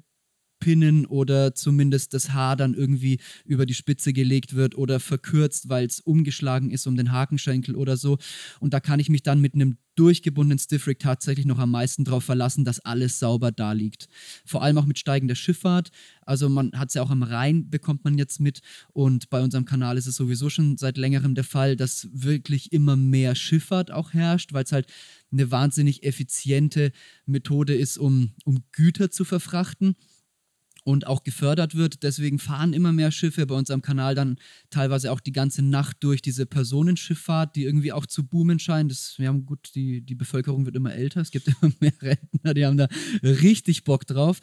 pinnen oder zumindest das Haar dann irgendwie über die Spitze gelegt wird oder verkürzt, weil es umgeschlagen ist um den Hakenschenkel oder so. Und da kann ich mich dann mit einem durchgebundenen Stiffrig tatsächlich noch am meisten darauf verlassen, dass alles sauber da liegt. Vor allem auch mit steigender Schifffahrt. Also man hat es ja auch am Rhein, bekommt man jetzt mit. Und bei unserem Kanal ist es sowieso schon seit längerem der Fall, dass wirklich immer mehr Schifffahrt auch herrscht, weil es halt eine wahnsinnig effiziente Methode ist, um, um Güter zu verfrachten und auch gefördert wird. Deswegen fahren immer mehr Schiffe bei uns am Kanal dann teilweise auch die ganze Nacht durch diese Personenschifffahrt, die irgendwie auch zu boomen scheint. Das, wir haben gut, die, die Bevölkerung wird immer älter, es gibt [laughs] immer mehr Rentner, die haben da richtig Bock drauf.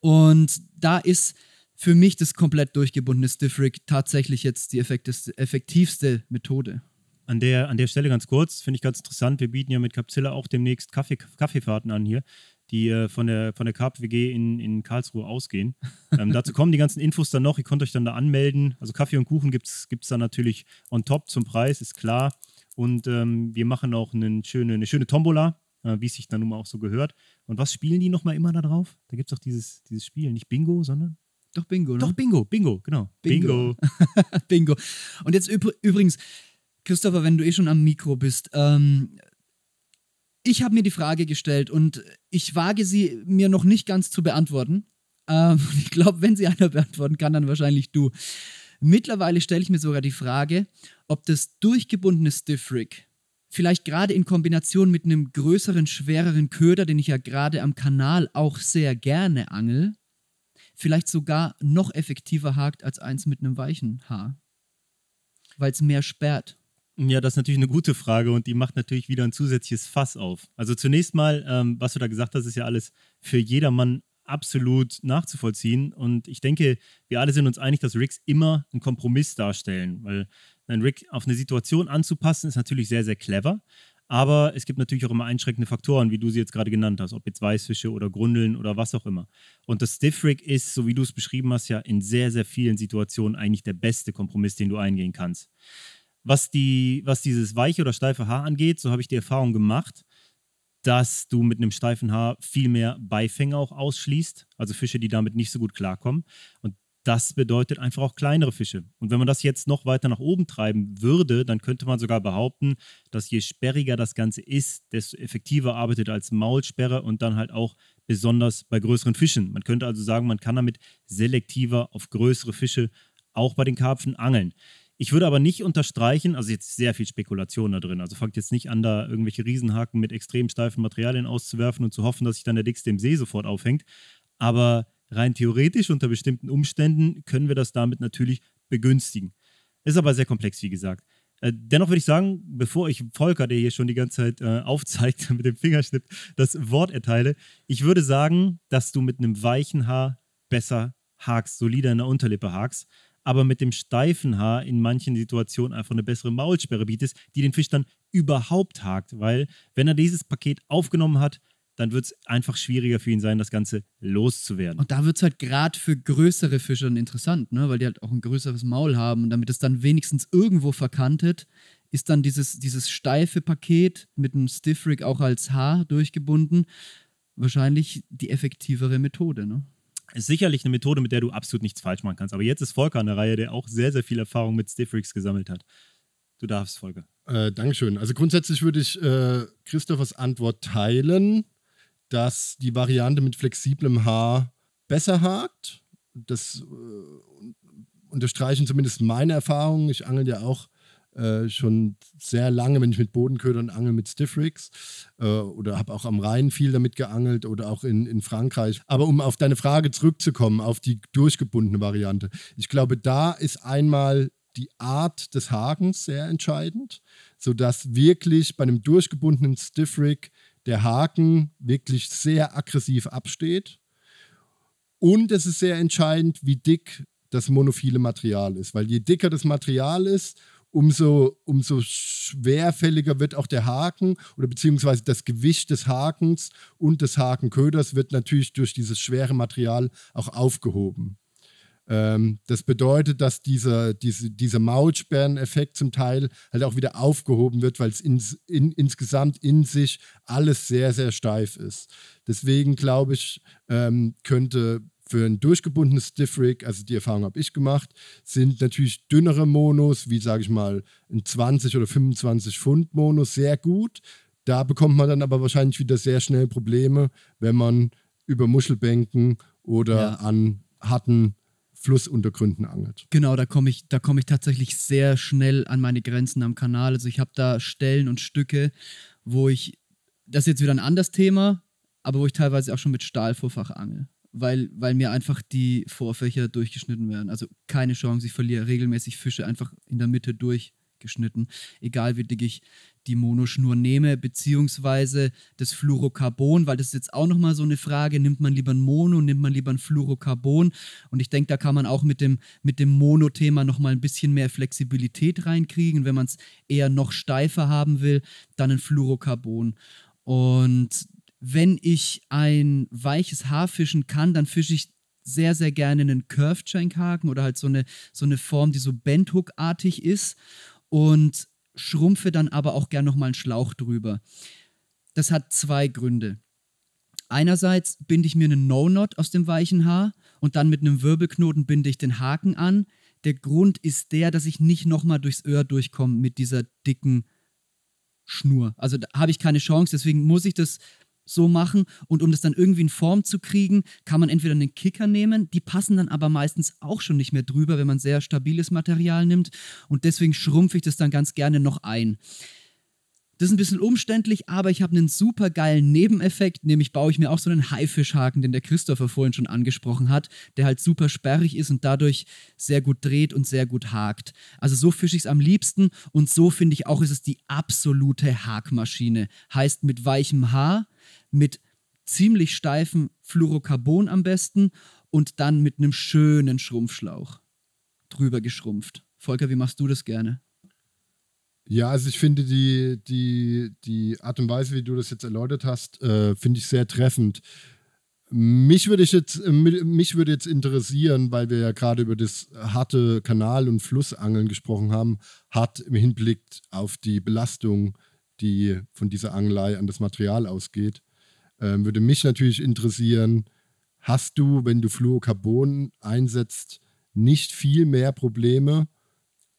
Und da ist für mich das komplett durchgebundene Stiffrig tatsächlich jetzt die effektivste Methode. An der, an der Stelle ganz kurz, finde ich ganz interessant, wir bieten ja mit Capzilla auch demnächst Kaffee, Kaffeefahrten an hier die äh, von der, von der KPWG in, in Karlsruhe ausgehen. Ähm, dazu kommen die ganzen Infos dann noch. Ihr könnt euch dann da anmelden. Also Kaffee und Kuchen gibt es dann natürlich on top zum Preis, ist klar. Und ähm, wir machen auch eine schöne, eine schöne Tombola, äh, wie es sich dann nun mal auch so gehört. Und was spielen die nochmal immer da drauf? Da gibt es doch dieses, dieses Spiel, nicht Bingo, sondern doch Bingo, ne? Doch Bingo, Bingo, genau. Bingo. Bingo. [laughs] Bingo. Und jetzt übrigens, Christopher, wenn du eh schon am Mikro bist, ähm, ich habe mir die Frage gestellt und ich wage sie mir noch nicht ganz zu beantworten. Ähm, [laughs] ich glaube, wenn sie einer beantworten kann, dann wahrscheinlich du. Mittlerweile stelle ich mir sogar die Frage, ob das durchgebundene Stiff Rig vielleicht gerade in Kombination mit einem größeren, schwereren Köder, den ich ja gerade am Kanal auch sehr gerne angel, vielleicht sogar noch effektiver hakt als eins mit einem weichen Haar, weil es mehr sperrt. Ja, das ist natürlich eine gute Frage und die macht natürlich wieder ein zusätzliches Fass auf. Also zunächst mal, ähm, was du da gesagt hast, ist ja alles für jedermann absolut nachzuvollziehen. Und ich denke, wir alle sind uns einig, dass Rigs immer einen Kompromiss darstellen, weil ein Rig auf eine Situation anzupassen, ist natürlich sehr, sehr clever. Aber es gibt natürlich auch immer einschränkende Faktoren, wie du sie jetzt gerade genannt hast, ob jetzt Weißfische oder Grundeln oder was auch immer. Und das Stiff Rig ist, so wie du es beschrieben hast, ja in sehr, sehr vielen Situationen eigentlich der beste Kompromiss, den du eingehen kannst. Was, die, was dieses weiche oder steife Haar angeht, so habe ich die Erfahrung gemacht, dass du mit einem steifen Haar viel mehr Beifänger auch ausschließt, also Fische, die damit nicht so gut klarkommen. Und das bedeutet einfach auch kleinere Fische. Und wenn man das jetzt noch weiter nach oben treiben würde, dann könnte man sogar behaupten, dass je sperriger das Ganze ist, desto effektiver arbeitet als Maulsperre und dann halt auch besonders bei größeren Fischen. Man könnte also sagen, man kann damit selektiver auf größere Fische auch bei den Karpfen angeln. Ich würde aber nicht unterstreichen, also jetzt sehr viel Spekulation da drin. Also fangt jetzt nicht an, da irgendwelche Riesenhaken mit extrem steifen Materialien auszuwerfen und zu hoffen, dass sich dann der dickste im See sofort aufhängt. Aber rein theoretisch unter bestimmten Umständen können wir das damit natürlich begünstigen. Ist aber sehr komplex, wie gesagt. Äh, dennoch würde ich sagen, bevor ich Volker, der hier schon die ganze Zeit äh, aufzeigt, [laughs] mit dem Fingerschnipp das Wort erteile, ich würde sagen, dass du mit einem weichen Haar besser hakst, solider in der Unterlippe hakst aber mit dem steifen Haar in manchen Situationen einfach eine bessere Maulsperre bietet, die den Fisch dann überhaupt hakt, weil wenn er dieses Paket aufgenommen hat, dann wird es einfach schwieriger für ihn sein, das Ganze loszuwerden. Und da wird es halt gerade für größere Fische dann interessant, ne? weil die halt auch ein größeres Maul haben und damit es dann wenigstens irgendwo verkantet, ist dann dieses, dieses steife Paket mit einem Stiff Rig auch als Haar durchgebunden wahrscheinlich die effektivere Methode. Ne? Ist sicherlich eine Methode, mit der du absolut nichts falsch machen kannst. Aber jetzt ist Volker an der Reihe, der auch sehr, sehr viel Erfahrung mit Stiff Rigs gesammelt hat. Du darfst, Volker. Äh, Dankeschön. Also grundsätzlich würde ich äh, Christophers Antwort teilen, dass die Variante mit flexiblem Haar besser hakt. Das äh, unterstreichen zumindest meine Erfahrungen. Ich angel ja auch äh, schon sehr lange, wenn ich mit Bodenködern angel, mit Stiffrigs äh, oder habe auch am Rhein viel damit geangelt oder auch in, in Frankreich. Aber um auf deine Frage zurückzukommen, auf die durchgebundene Variante. Ich glaube, da ist einmal die Art des Hakens sehr entscheidend, sodass wirklich bei einem durchgebundenen Stiffrig der Haken wirklich sehr aggressiv absteht. Und es ist sehr entscheidend, wie dick das monophile Material ist, weil je dicker das Material ist, umso, umso schwerfälliger wird auch der Haken oder beziehungsweise das Gewicht des Hakens und des Hakenköders wird natürlich durch dieses schwere Material auch aufgehoben. Ähm, das bedeutet, dass dieser, diese, dieser Maulsperreneffekt zum Teil halt auch wieder aufgehoben wird, weil es ins, in, insgesamt in sich alles sehr, sehr steif ist. Deswegen glaube ich, ähm, könnte für ein durchgebundenes Stiff Rig, also die Erfahrung habe ich gemacht, sind natürlich dünnere Monos, wie sage ich mal ein 20 oder 25 Pfund Mono, sehr gut. Da bekommt man dann aber wahrscheinlich wieder sehr schnell Probleme, wenn man über Muschelbänken oder ja. an harten Flussuntergründen angelt. Genau, da komme ich, komm ich tatsächlich sehr schnell an meine Grenzen am Kanal. Also ich habe da Stellen und Stücke, wo ich, das ist jetzt wieder ein anderes Thema, aber wo ich teilweise auch schon mit Stahlvorfach angel weil, weil mir einfach die Vorfächer durchgeschnitten werden. Also keine Chance, ich verliere regelmäßig Fische einfach in der Mitte durchgeschnitten, egal wie dick ich die Monoschnur nehme, beziehungsweise das Fluorocarbon, weil das ist jetzt auch nochmal so eine Frage, nimmt man lieber ein Mono, nimmt man lieber ein Fluorocarbon? Und ich denke, da kann man auch mit dem, mit dem Mono-Thema nochmal ein bisschen mehr Flexibilität reinkriegen, wenn man es eher noch steifer haben will, dann ein Fluorocarbon. Und wenn ich ein weiches Haar fischen kann, dann fische ich sehr, sehr gerne einen Curved Shankhaken oder halt so eine, so eine Form, die so Benthook-artig ist und schrumpfe dann aber auch gerne nochmal einen Schlauch drüber. Das hat zwei Gründe. Einerseits binde ich mir einen No-Knot aus dem weichen Haar und dann mit einem Wirbelknoten binde ich den Haken an. Der Grund ist der, dass ich nicht nochmal durchs Öhr durchkomme mit dieser dicken Schnur. Also da habe ich keine Chance, deswegen muss ich das so machen. Und um das dann irgendwie in Form zu kriegen, kann man entweder einen Kicker nehmen, die passen dann aber meistens auch schon nicht mehr drüber, wenn man sehr stabiles Material nimmt. Und deswegen schrumpfe ich das dann ganz gerne noch ein. Das ist ein bisschen umständlich, aber ich habe einen super geilen Nebeneffekt, nämlich baue ich mir auch so einen Haifischhaken, den der Christopher vorhin schon angesprochen hat, der halt super sperrig ist und dadurch sehr gut dreht und sehr gut hakt. Also so fische ich es am liebsten und so finde ich auch, ist es die absolute Hakmaschine. Heißt mit weichem Haar, mit ziemlich steifem Fluorocarbon am besten und dann mit einem schönen Schrumpfschlauch drüber geschrumpft. Volker, wie machst du das gerne? Ja, also ich finde die, die, die Art und Weise, wie du das jetzt erläutert hast, äh, finde ich sehr treffend. Mich würde, ich jetzt, äh, mich würde jetzt interessieren, weil wir ja gerade über das harte Kanal- und Flussangeln gesprochen haben, hart im Hinblick auf die Belastung, die von dieser Angelei an das Material ausgeht. Ähm, würde mich natürlich interessieren, hast du, wenn du Fluorocarbon einsetzt, nicht viel mehr Probleme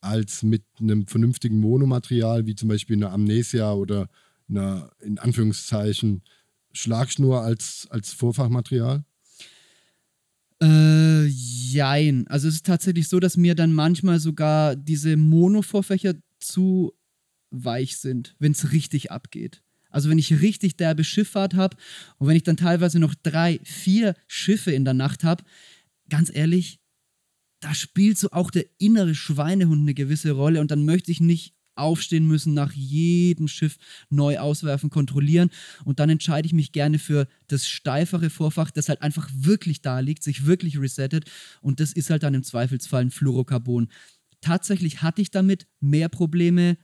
als mit einem vernünftigen Monomaterial, wie zum Beispiel einer Amnesia oder einer, in Anführungszeichen, Schlagschnur als, als Vorfachmaterial? Äh, jein. Also es ist tatsächlich so, dass mir dann manchmal sogar diese Mono-Vorfächer zu weich sind, wenn es richtig abgeht. Also wenn ich richtig derbe Schifffahrt habe und wenn ich dann teilweise noch drei, vier Schiffe in der Nacht habe, ganz ehrlich, da spielt so auch der innere Schweinehund eine gewisse Rolle und dann möchte ich nicht aufstehen müssen, nach jedem Schiff neu auswerfen, kontrollieren. Und dann entscheide ich mich gerne für das steifere Vorfach, das halt einfach wirklich da liegt, sich wirklich resettet. Und das ist halt dann im Zweifelsfall ein Fluorocarbon. Tatsächlich hatte ich damit mehr Probleme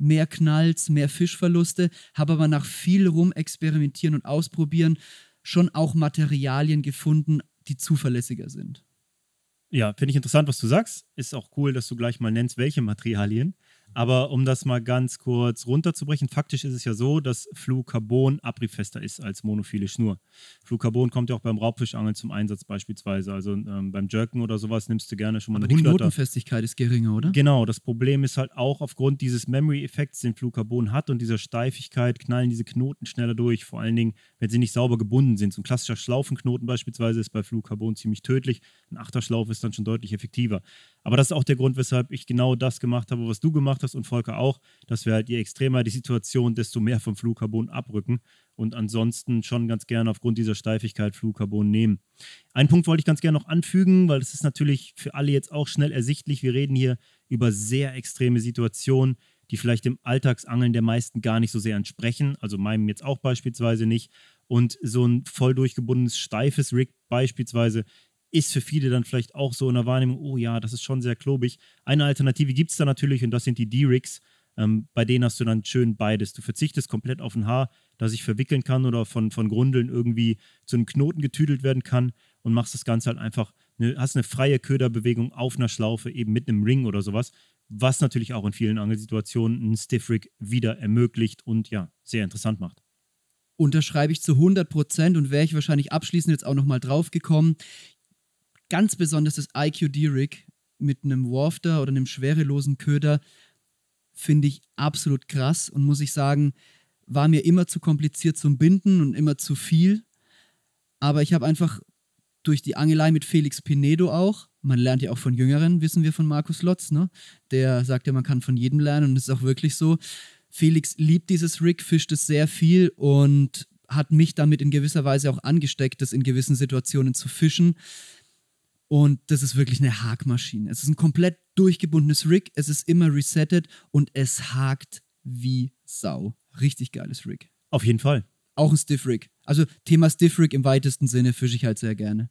mehr Knalls, mehr Fischverluste, habe aber nach viel rumexperimentieren und ausprobieren schon auch Materialien gefunden, die zuverlässiger sind. Ja, finde ich interessant, was du sagst. Ist auch cool, dass du gleich mal nennst, welche Materialien. Aber um das mal ganz kurz runterzubrechen, faktisch ist es ja so, dass Fluorcarbon abriebfester ist als monophile Schnur. Fluorcarbon kommt ja auch beim Raubfischangeln zum Einsatz beispielsweise. Also ähm, beim Jerken oder sowas nimmst du gerne schon mal Aber eine die 100er. Knotenfestigkeit ist geringer, oder? Genau, das Problem ist halt auch aufgrund dieses Memory-Effekts, den Fluorcarbon hat und dieser Steifigkeit, knallen diese Knoten schneller durch. Vor allen Dingen, wenn sie nicht sauber gebunden sind. So ein klassischer Schlaufenknoten beispielsweise ist bei Fluorcarbon ziemlich tödlich. Ein Achterschlaufe ist dann schon deutlich effektiver. Aber das ist auch der Grund, weshalb ich genau das gemacht habe, was du gemacht hast und Volker auch, dass wir halt je extremer die Situation, desto mehr vom Fluorcarbon abrücken und ansonsten schon ganz gerne aufgrund dieser Steifigkeit Fluorcarbon nehmen. Einen Punkt wollte ich ganz gerne noch anfügen, weil das ist natürlich für alle jetzt auch schnell ersichtlich. Wir reden hier über sehr extreme Situationen, die vielleicht dem Alltagsangeln der meisten gar nicht so sehr entsprechen, also meinem jetzt auch beispielsweise nicht. Und so ein voll durchgebundenes, steifes Rig beispielsweise ist für viele dann vielleicht auch so in der Wahrnehmung, oh ja, das ist schon sehr klobig. Eine Alternative gibt es da natürlich und das sind die D-Rigs. Ähm, bei denen hast du dann schön beides. Du verzichtest komplett auf ein Haar, das sich verwickeln kann oder von, von Grundeln irgendwie zu einem Knoten getüdelt werden kann und machst das Ganze halt einfach, ne, hast eine freie Köderbewegung auf einer Schlaufe, eben mit einem Ring oder sowas, was natürlich auch in vielen Angelsituationen einen Stiff Rig wieder ermöglicht und ja, sehr interessant macht. Unterschreibe ich zu 100 Prozent und wäre ich wahrscheinlich abschließend jetzt auch nochmal drauf gekommen. Ganz besonders das IQD-Rig mit einem Wafter oder einem schwerelosen Köder finde ich absolut krass und muss ich sagen, war mir immer zu kompliziert zum Binden und immer zu viel. Aber ich habe einfach durch die Angelei mit Felix Pinedo auch, man lernt ja auch von Jüngeren, wissen wir von Markus Lotz, ne? Der sagt ja, man kann von jedem lernen und das ist auch wirklich so. Felix liebt dieses Rig, fischt es sehr viel und hat mich damit in gewisser Weise auch angesteckt, das in gewissen Situationen zu fischen. Und das ist wirklich eine Hakmaschine. Es ist ein komplett durchgebundenes Rig, es ist immer resettet und es hakt wie Sau. Richtig geiles Rig. Auf jeden Fall. Auch ein Stiff Rig. Also Thema Stiff Rig im weitesten Sinne fische ich halt sehr gerne.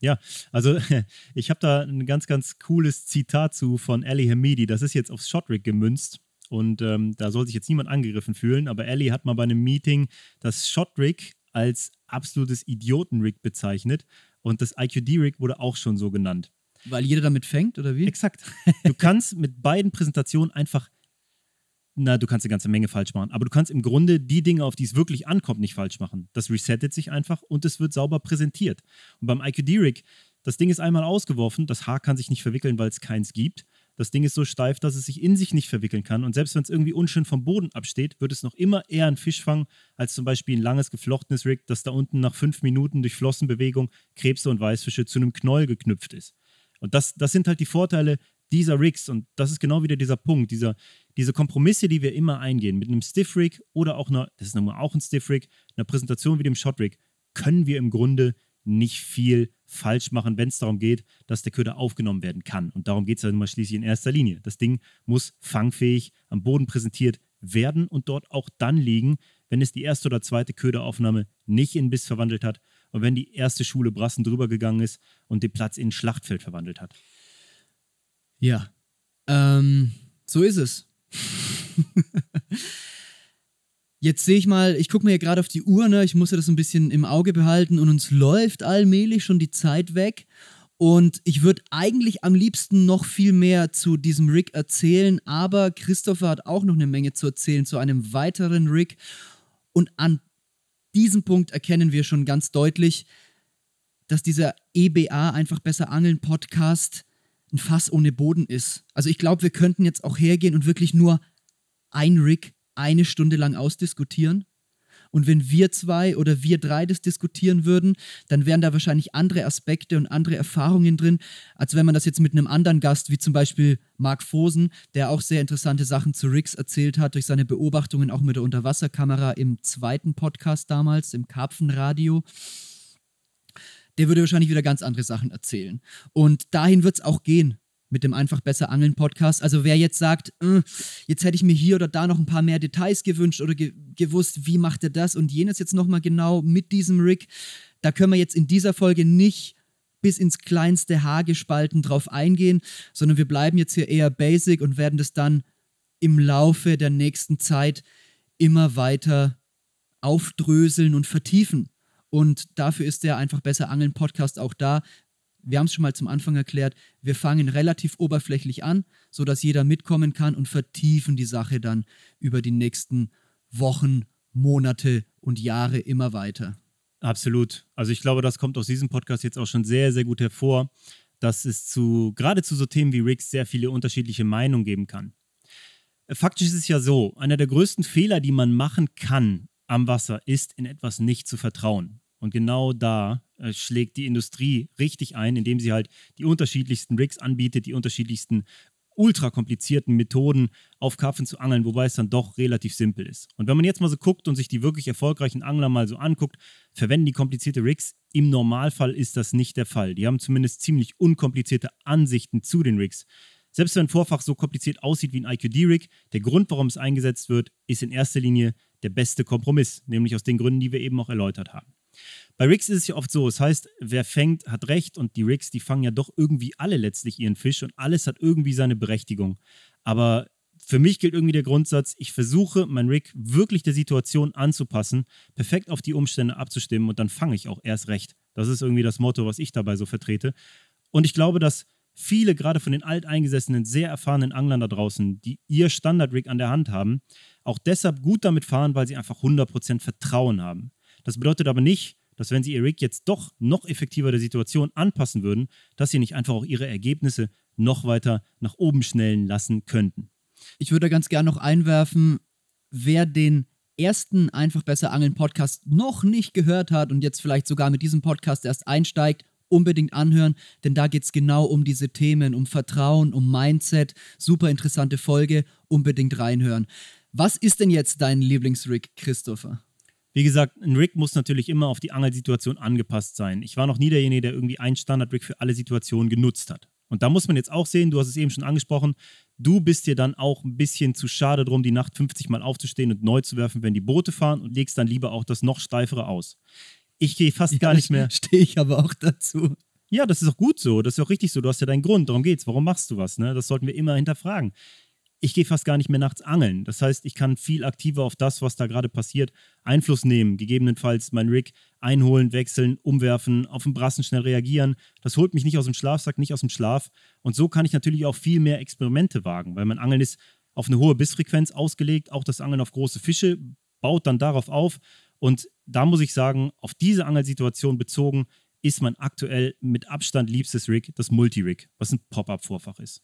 Ja, also [laughs] ich habe da ein ganz, ganz cooles Zitat zu von Ali Hamidi. Das ist jetzt aufs Shotrig gemünzt. Und ähm, da soll sich jetzt niemand angegriffen fühlen, aber Ali hat mal bei einem Meeting das Shotrig als absolutes Idiotenrig bezeichnet und das IQD-Rig wurde auch schon so genannt. Weil jeder damit fängt, oder wie? Exakt. [laughs] Du kannst mit beiden Präsentationen einfach, na, du kannst eine ganze Menge falsch machen, aber du kannst im Grunde die Dinge, auf die es wirklich ankommt, nicht falsch machen. Das resettet sich einfach und es wird sauber präsentiert. Und beim IQD-Rig, das Ding ist einmal ausgeworfen, das Haar kann sich nicht verwickeln, weil es keins gibt. Das Ding ist so steif, dass es sich in sich nicht verwickeln kann. Und selbst wenn es irgendwie unschön vom Boden absteht, wird es noch immer eher ein Fisch fangen, als zum Beispiel ein langes geflochtenes Rig, das da unten nach fünf Minuten durch Flossenbewegung Krebse und Weißfische zu einem Knäuel geknüpft ist. Und das, das sind halt die Vorteile dieser Rigs. Und das ist genau wieder dieser Punkt, dieser, diese Kompromisse, die wir immer eingehen. Mit einem Stiff Rig oder auch einer, das ist nochmal auch ein Stiff Rig, einer Präsentation wie dem Shot Rig, können wir im Grunde nicht viel falsch machen, wenn es darum geht, dass der Köder aufgenommen werden kann. Und darum geht es ja nun mal schließlich in erster Linie. Das Ding muss fangfähig am Boden präsentiert werden und dort auch dann liegen, wenn es die erste oder zweite Köderaufnahme nicht in Biss verwandelt hat und wenn die erste Schule Brassen drüber gegangen ist und den Platz in Schlachtfeld verwandelt hat. Ja. Ähm, so ist es. [laughs] Jetzt sehe ich mal, ich gucke mir gerade auf die Uhr, ne? ich muss ja das ein bisschen im Auge behalten und uns läuft allmählich schon die Zeit weg. Und ich würde eigentlich am liebsten noch viel mehr zu diesem Rig erzählen, aber Christopher hat auch noch eine Menge zu erzählen zu einem weiteren Rig. Und an diesem Punkt erkennen wir schon ganz deutlich, dass dieser EBA einfach besser angeln Podcast ein Fass ohne Boden ist. Also ich glaube, wir könnten jetzt auch hergehen und wirklich nur ein Rig eine Stunde lang ausdiskutieren. Und wenn wir zwei oder wir drei das diskutieren würden, dann wären da wahrscheinlich andere Aspekte und andere Erfahrungen drin, als wenn man das jetzt mit einem anderen Gast, wie zum Beispiel Marc Fosen, der auch sehr interessante Sachen zu Rigs erzählt hat, durch seine Beobachtungen auch mit der Unterwasserkamera im zweiten Podcast damals, im Karpfenradio. Der würde wahrscheinlich wieder ganz andere Sachen erzählen. Und dahin wird es auch gehen mit dem Einfach besser Angeln Podcast. Also wer jetzt sagt, äh, jetzt hätte ich mir hier oder da noch ein paar mehr Details gewünscht oder ge gewusst, wie macht er das und jenes jetzt nochmal genau mit diesem Rig, da können wir jetzt in dieser Folge nicht bis ins kleinste Haar gespalten drauf eingehen, sondern wir bleiben jetzt hier eher basic und werden das dann im Laufe der nächsten Zeit immer weiter aufdröseln und vertiefen. Und dafür ist der einfach besser Angeln Podcast auch da, wir haben es schon mal zum Anfang erklärt, wir fangen relativ oberflächlich an, sodass jeder mitkommen kann und vertiefen die Sache dann über die nächsten Wochen, Monate und Jahre immer weiter. Absolut. Also ich glaube, das kommt aus diesem Podcast jetzt auch schon sehr, sehr gut hervor, dass es zu, gerade zu so Themen wie Rigs sehr viele unterschiedliche Meinungen geben kann. Faktisch ist es ja so, einer der größten Fehler, die man machen kann am Wasser, ist, in etwas nicht zu vertrauen. Und genau da äh, schlägt die Industrie richtig ein, indem sie halt die unterschiedlichsten Rigs anbietet, die unterschiedlichsten ultra komplizierten Methoden auf Karpfen zu angeln, wobei es dann doch relativ simpel ist. Und wenn man jetzt mal so guckt und sich die wirklich erfolgreichen Angler mal so anguckt, verwenden die komplizierte Rigs. Im Normalfall ist das nicht der Fall. Die haben zumindest ziemlich unkomplizierte Ansichten zu den Rigs. Selbst wenn ein Vorfach so kompliziert aussieht wie ein IQD-Rig, der Grund, warum es eingesetzt wird, ist in erster Linie der beste Kompromiss, nämlich aus den Gründen, die wir eben auch erläutert haben. Bei Rigs ist es ja oft so, das heißt, wer fängt, hat recht und die Rigs, die fangen ja doch irgendwie alle letztlich ihren Fisch und alles hat irgendwie seine Berechtigung. Aber für mich gilt irgendwie der Grundsatz, ich versuche, mein Rig wirklich der Situation anzupassen, perfekt auf die Umstände abzustimmen und dann fange ich auch erst recht. Das ist irgendwie das Motto, was ich dabei so vertrete. Und ich glaube, dass viele, gerade von den alteingesessenen, sehr erfahrenen Anglern da draußen, die ihr Standard-Rig an der Hand haben, auch deshalb gut damit fahren, weil sie einfach 100% Vertrauen haben. Das bedeutet aber nicht, dass wenn sie ihr Rig jetzt doch noch effektiver der Situation anpassen würden, dass sie nicht einfach auch ihre Ergebnisse noch weiter nach oben schnellen lassen könnten. Ich würde ganz gerne noch einwerfen, wer den ersten Einfach besser angeln Podcast noch nicht gehört hat und jetzt vielleicht sogar mit diesem Podcast erst einsteigt, unbedingt anhören, denn da geht es genau um diese Themen, um Vertrauen, um Mindset. Super interessante Folge, unbedingt reinhören. Was ist denn jetzt dein Lieblingsrig, Christopher? Wie gesagt, ein Rig muss natürlich immer auf die Angelsituation angepasst sein. Ich war noch nie derjenige, der irgendwie ein Standard-Rig für alle Situationen genutzt hat. Und da muss man jetzt auch sehen, du hast es eben schon angesprochen, du bist dir dann auch ein bisschen zu schade drum, die Nacht 50 Mal aufzustehen und neu zu werfen, wenn die Boote fahren und legst dann lieber auch das noch steifere aus. Ich gehe fast ja, gar nicht mehr. [laughs] Stehe ich aber auch dazu. Ja, das ist auch gut so. Das ist auch richtig so. Du hast ja deinen Grund. Darum geht's. Warum machst du was? Ne? Das sollten wir immer hinterfragen ich gehe fast gar nicht mehr nachts angeln. Das heißt, ich kann viel aktiver auf das, was da gerade passiert, Einfluss nehmen. Gegebenenfalls mein Rig einholen, wechseln, umwerfen, auf den Brassen schnell reagieren. Das holt mich nicht aus dem Schlafsack, nicht aus dem Schlaf. Und so kann ich natürlich auch viel mehr Experimente wagen, weil mein Angeln ist auf eine hohe Bissfrequenz ausgelegt. Auch das Angeln auf große Fische baut dann darauf auf. Und da muss ich sagen, auf diese Angelsituation bezogen, ist mein aktuell mit Abstand liebstes Rig das Multi-Rig, was ein Pop-Up-Vorfach ist.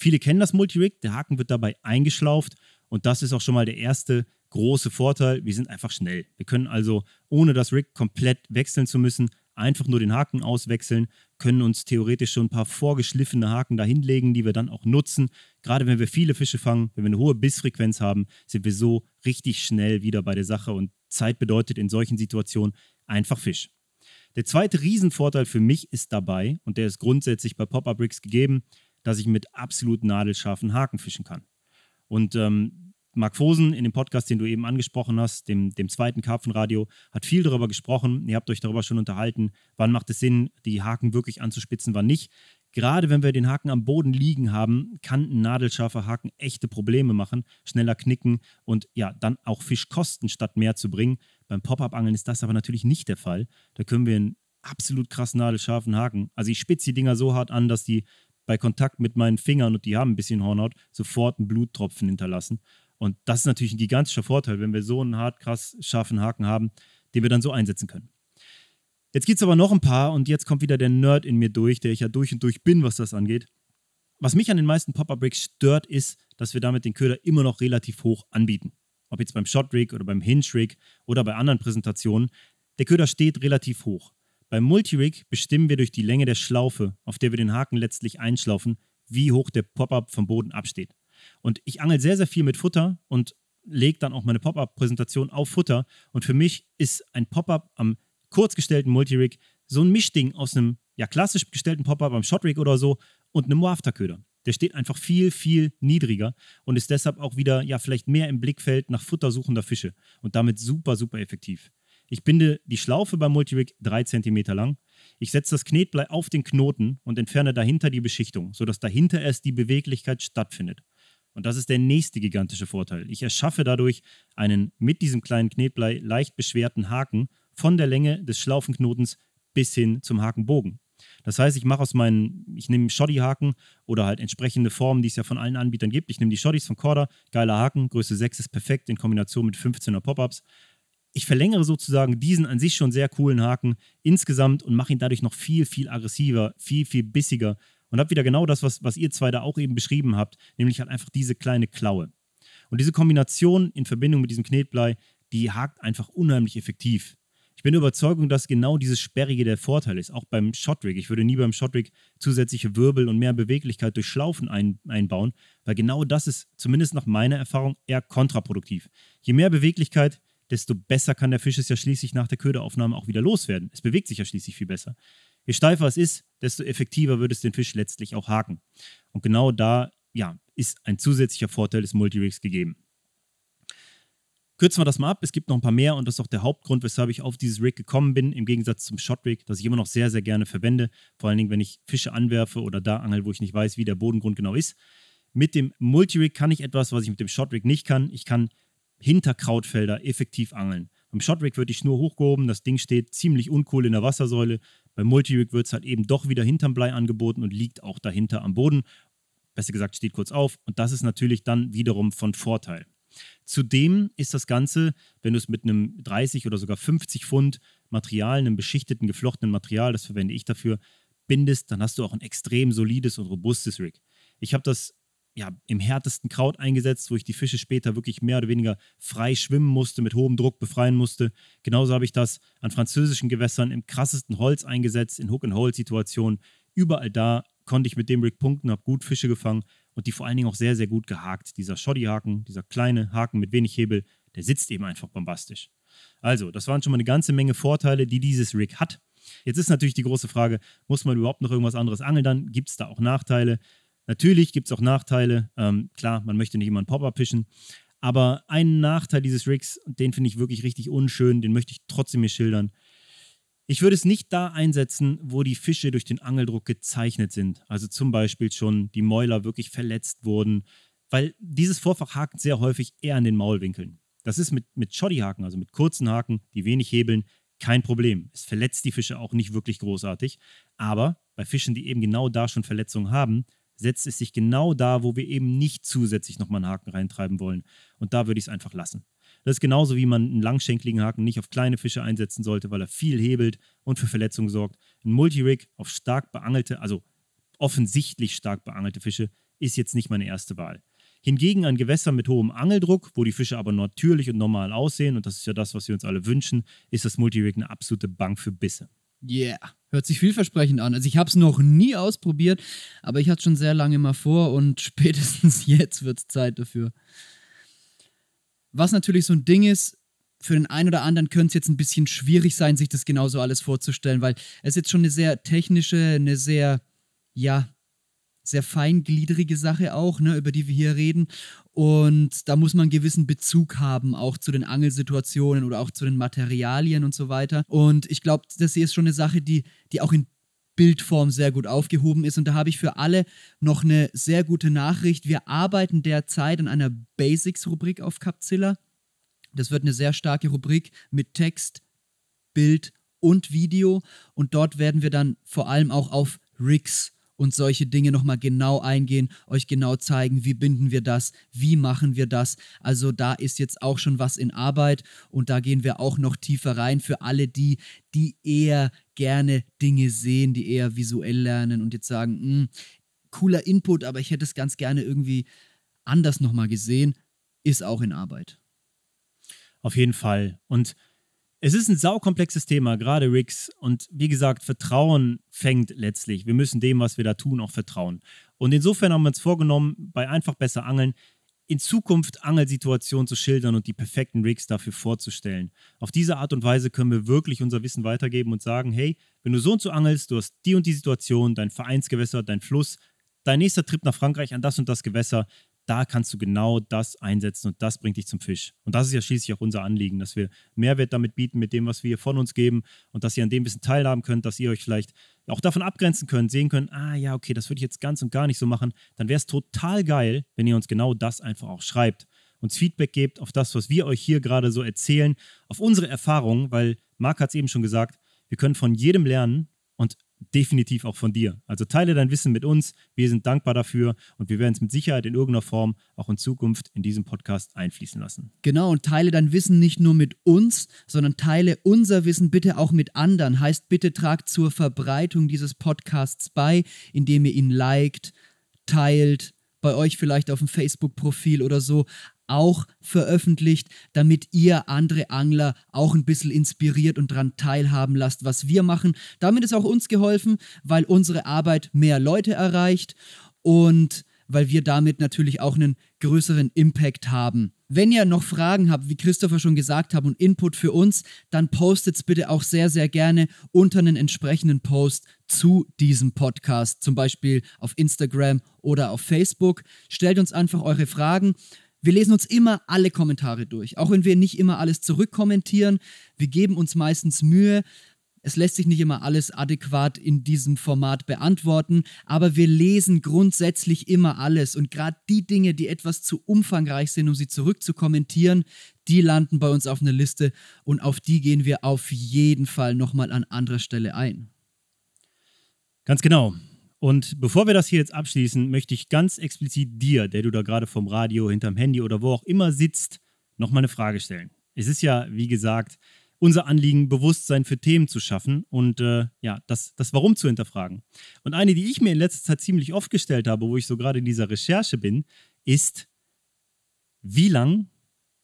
Viele kennen das Multi-Rig, der Haken wird dabei eingeschlauft und das ist auch schon mal der erste große Vorteil. Wir sind einfach schnell. Wir können also, ohne das Rig komplett wechseln zu müssen, einfach nur den Haken auswechseln, können uns theoretisch schon ein paar vorgeschliffene Haken dahinlegen, die wir dann auch nutzen. Gerade wenn wir viele Fische fangen, wenn wir eine hohe Bissfrequenz haben, sind wir so richtig schnell wieder bei der Sache und Zeit bedeutet in solchen Situationen einfach Fisch. Der zweite Riesenvorteil für mich ist dabei, und der ist grundsätzlich bei Pop-Up-Rigs gegeben, dass ich mit absolut nadelscharfen Haken fischen kann. Und ähm, Marc Fosen in dem Podcast, den du eben angesprochen hast, dem, dem zweiten Karpfenradio, hat viel darüber gesprochen. Ihr habt euch darüber schon unterhalten, wann macht es Sinn, die Haken wirklich anzuspitzen, wann nicht. Gerade wenn wir den Haken am Boden liegen haben, kann ein nadelscharfer Haken echte Probleme machen, schneller knicken und ja, dann auch Fisch kosten, statt mehr zu bringen. Beim Pop-Up-Angeln ist das aber natürlich nicht der Fall. Da können wir einen absolut krass nadelscharfen Haken. Also ich spitze die Dinger so hart an, dass die bei Kontakt mit meinen Fingern und die haben ein bisschen Hornhaut, sofort einen Bluttropfen hinterlassen. Und das ist natürlich ein gigantischer Vorteil, wenn wir so einen hart krass scharfen Haken haben, den wir dann so einsetzen können. Jetzt gibt es aber noch ein paar und jetzt kommt wieder der Nerd in mir durch, der ich ja durch und durch bin, was das angeht. Was mich an den meisten Pop-Up-Rigs stört, ist, dass wir damit den Köder immer noch relativ hoch anbieten. Ob jetzt beim Shot-Rig oder beim Hinge-Rig oder bei anderen Präsentationen. Der Köder steht relativ hoch. Beim Multirig bestimmen wir durch die Länge der Schlaufe, auf der wir den Haken letztlich einschlaufen, wie hoch der Pop-up vom Boden absteht. Und ich angel sehr, sehr viel mit Futter und lege dann auch meine Pop-up-Präsentation auf Futter. Und für mich ist ein Pop-up am kurz gestellten Multirig so ein Mischding aus einem ja, klassisch gestellten Pop-up am Shotrig oder so und einem Wafter-Köder. Der steht einfach viel, viel niedriger und ist deshalb auch wieder ja vielleicht mehr im Blickfeld nach futtersuchender Fische und damit super, super effektiv. Ich binde die Schlaufe beim Multirig 3 cm lang. Ich setze das Knetblei auf den Knoten und entferne dahinter die Beschichtung, sodass dahinter erst die Beweglichkeit stattfindet. Und das ist der nächste gigantische Vorteil. Ich erschaffe dadurch einen mit diesem kleinen Knetblei leicht beschwerten Haken von der Länge des Schlaufenknotens bis hin zum Hakenbogen. Das heißt, ich mache aus meinen, ich nehme Shoddy-Haken oder halt entsprechende Formen, die es ja von allen Anbietern gibt. Ich nehme die Shoddies von Corda, geiler Haken, Größe 6 ist perfekt in Kombination mit 15er Pop-Ups. Ich verlängere sozusagen diesen an sich schon sehr coolen Haken insgesamt und mache ihn dadurch noch viel, viel aggressiver, viel, viel bissiger und habe wieder genau das, was, was ihr zwei da auch eben beschrieben habt, nämlich halt einfach diese kleine Klaue. Und diese Kombination in Verbindung mit diesem Knetblei, die hakt einfach unheimlich effektiv. Ich bin der Überzeugung, dass genau dieses Sperrige der Vorteil ist, auch beim Shotrig. Ich würde nie beim Shotrig zusätzliche Wirbel und mehr Beweglichkeit durch Schlaufen ein, einbauen, weil genau das ist, zumindest nach meiner Erfahrung, eher kontraproduktiv. Je mehr Beweglichkeit, desto besser kann der Fisch es ja schließlich nach der Köderaufnahme auch wieder loswerden. Es bewegt sich ja schließlich viel besser. Je steifer es ist, desto effektiver wird es den Fisch letztlich auch haken. Und genau da ja, ist ein zusätzlicher Vorteil des Multirigs gegeben. Kürzen wir das mal ab. Es gibt noch ein paar mehr und das ist auch der Hauptgrund, weshalb ich auf dieses Rig gekommen bin, im Gegensatz zum Shot Rig, das ich immer noch sehr, sehr gerne verwende. Vor allen Dingen, wenn ich Fische anwerfe oder da angel, wo ich nicht weiß, wie der Bodengrund genau ist. Mit dem Multirig kann ich etwas, was ich mit dem Shot Rig nicht kann. Ich kann hinter Krautfelder effektiv angeln. Beim Shot Rig wird die Schnur hochgehoben, das Ding steht ziemlich uncool in der Wassersäule. Beim Multirig wird es halt eben doch wieder hinterm Blei angeboten und liegt auch dahinter am Boden. Besser gesagt, steht kurz auf und das ist natürlich dann wiederum von Vorteil. Zudem ist das Ganze, wenn du es mit einem 30 oder sogar 50 Pfund Material, einem beschichteten, geflochtenen Material, das verwende ich dafür, bindest, dann hast du auch ein extrem solides und robustes Rig. Ich habe das ja, im härtesten Kraut eingesetzt, wo ich die Fische später wirklich mehr oder weniger frei schwimmen musste, mit hohem Druck befreien musste. Genauso habe ich das an französischen Gewässern im krassesten Holz eingesetzt, in Hook-and-Hold-Situationen. Überall da konnte ich mit dem Rig punkten, habe gut Fische gefangen und die vor allen Dingen auch sehr, sehr gut gehakt. Dieser Shoddy-Haken, dieser kleine Haken mit wenig Hebel, der sitzt eben einfach bombastisch. Also, das waren schon mal eine ganze Menge Vorteile, die dieses Rig hat. Jetzt ist natürlich die große Frage, muss man überhaupt noch irgendwas anderes angeln dann? Gibt es da auch Nachteile? Natürlich gibt es auch Nachteile. Ähm, klar, man möchte nicht immer einen Popper fischen. Aber ein Nachteil dieses Rigs, den finde ich wirklich richtig unschön, den möchte ich trotzdem mir schildern. Ich würde es nicht da einsetzen, wo die Fische durch den Angeldruck gezeichnet sind. Also zum Beispiel schon die Mäuler wirklich verletzt wurden, weil dieses Vorfach hakt sehr häufig eher an den Maulwinkeln. Das ist mit, mit Shoddy-Haken, also mit kurzen Haken, die wenig hebeln, kein Problem. Es verletzt die Fische auch nicht wirklich großartig. Aber bei Fischen, die eben genau da schon Verletzungen haben, setzt es sich genau da, wo wir eben nicht zusätzlich nochmal einen Haken reintreiben wollen. Und da würde ich es einfach lassen. Das ist genauso, wie man einen langschenkligen Haken nicht auf kleine Fische einsetzen sollte, weil er viel hebelt und für Verletzungen sorgt. Ein Multirig auf stark beangelte, also offensichtlich stark beangelte Fische ist jetzt nicht meine erste Wahl. Hingegen ein Gewässer mit hohem Angeldruck, wo die Fische aber natürlich und normal aussehen, und das ist ja das, was wir uns alle wünschen, ist das Multirig eine absolute Bank für Bisse. Yeah, hört sich vielversprechend an. Also ich habe es noch nie ausprobiert, aber ich hatte schon sehr lange mal vor und [laughs] spätestens jetzt wird es Zeit dafür. Was natürlich so ein Ding ist, für den einen oder anderen könnte es jetzt ein bisschen schwierig sein, sich das genauso alles vorzustellen, weil es jetzt schon eine sehr technische, eine sehr, ja, sehr feingliedrige Sache auch, ne, über die wir hier reden. Und da muss man einen gewissen Bezug haben, auch zu den Angelsituationen oder auch zu den Materialien und so weiter. Und ich glaube, das hier ist schon eine Sache, die, die auch in Bildform sehr gut aufgehoben ist. Und da habe ich für alle noch eine sehr gute Nachricht. Wir arbeiten derzeit an einer Basics-Rubrik auf Capzilla. Das wird eine sehr starke Rubrik mit Text, Bild und Video. Und dort werden wir dann vor allem auch auf Rigs und solche Dinge nochmal genau eingehen, euch genau zeigen, wie binden wir das, wie machen wir das. Also da ist jetzt auch schon was in Arbeit und da gehen wir auch noch tiefer rein für alle die, die eher gerne Dinge sehen, die eher visuell lernen und jetzt sagen, hm, cooler Input, aber ich hätte es ganz gerne irgendwie anders nochmal gesehen, ist auch in Arbeit. Auf jeden Fall. Und es ist ein saukomplexes Thema, gerade Rigs. Und wie gesagt, Vertrauen fängt letztlich. Wir müssen dem, was wir da tun, auch vertrauen. Und insofern haben wir uns vorgenommen, bei einfach besser Angeln in Zukunft Angelsituationen zu schildern und die perfekten Rigs dafür vorzustellen. Auf diese Art und Weise können wir wirklich unser Wissen weitergeben und sagen, hey, wenn du so und so angelst, du hast die und die Situation, dein Vereinsgewässer, dein Fluss, dein nächster Trip nach Frankreich an das und das Gewässer, da kannst du genau das einsetzen und das bringt dich zum Fisch. Und das ist ja schließlich auch unser Anliegen, dass wir Mehrwert damit bieten mit dem, was wir von uns geben und dass ihr an dem ein bisschen teilhaben könnt, dass ihr euch vielleicht auch davon abgrenzen könnt, sehen könnt, ah ja, okay, das würde ich jetzt ganz und gar nicht so machen. Dann wäre es total geil, wenn ihr uns genau das einfach auch schreibt, uns Feedback gebt auf das, was wir euch hier gerade so erzählen, auf unsere Erfahrungen, weil Marc hat es eben schon gesagt, wir können von jedem lernen und definitiv auch von dir. Also teile dein Wissen mit uns. Wir sind dankbar dafür und wir werden es mit Sicherheit in irgendeiner Form auch in Zukunft in diesem Podcast einfließen lassen. Genau, und teile dein Wissen nicht nur mit uns, sondern teile unser Wissen bitte auch mit anderen. Heißt, bitte tragt zur Verbreitung dieses Podcasts bei, indem ihr ihn liked, teilt, bei euch vielleicht auf dem Facebook-Profil oder so auch veröffentlicht, damit ihr andere Angler auch ein bisschen inspiriert und daran teilhaben lasst, was wir machen. Damit ist auch uns geholfen, weil unsere Arbeit mehr Leute erreicht und weil wir damit natürlich auch einen größeren Impact haben. Wenn ihr noch Fragen habt, wie Christopher schon gesagt hat, und Input für uns, dann postet es bitte auch sehr, sehr gerne unter einen entsprechenden Post zu diesem Podcast, zum Beispiel auf Instagram oder auf Facebook. Stellt uns einfach eure Fragen. Wir lesen uns immer alle Kommentare durch, auch wenn wir nicht immer alles zurückkommentieren. Wir geben uns meistens Mühe. Es lässt sich nicht immer alles adäquat in diesem Format beantworten, aber wir lesen grundsätzlich immer alles und gerade die Dinge, die etwas zu umfangreich sind, um sie zurückzukommentieren, die landen bei uns auf einer Liste und auf die gehen wir auf jeden Fall nochmal an anderer Stelle ein. Ganz genau. Und bevor wir das hier jetzt abschließen, möchte ich ganz explizit dir, der du da gerade vom Radio, hinterm Handy oder wo auch immer sitzt, nochmal eine Frage stellen. Es ist ja, wie gesagt, unser Anliegen, Bewusstsein für Themen zu schaffen und äh, ja, das, das Warum zu hinterfragen. Und eine, die ich mir in letzter Zeit ziemlich oft gestellt habe, wo ich so gerade in dieser Recherche bin, ist, wie lang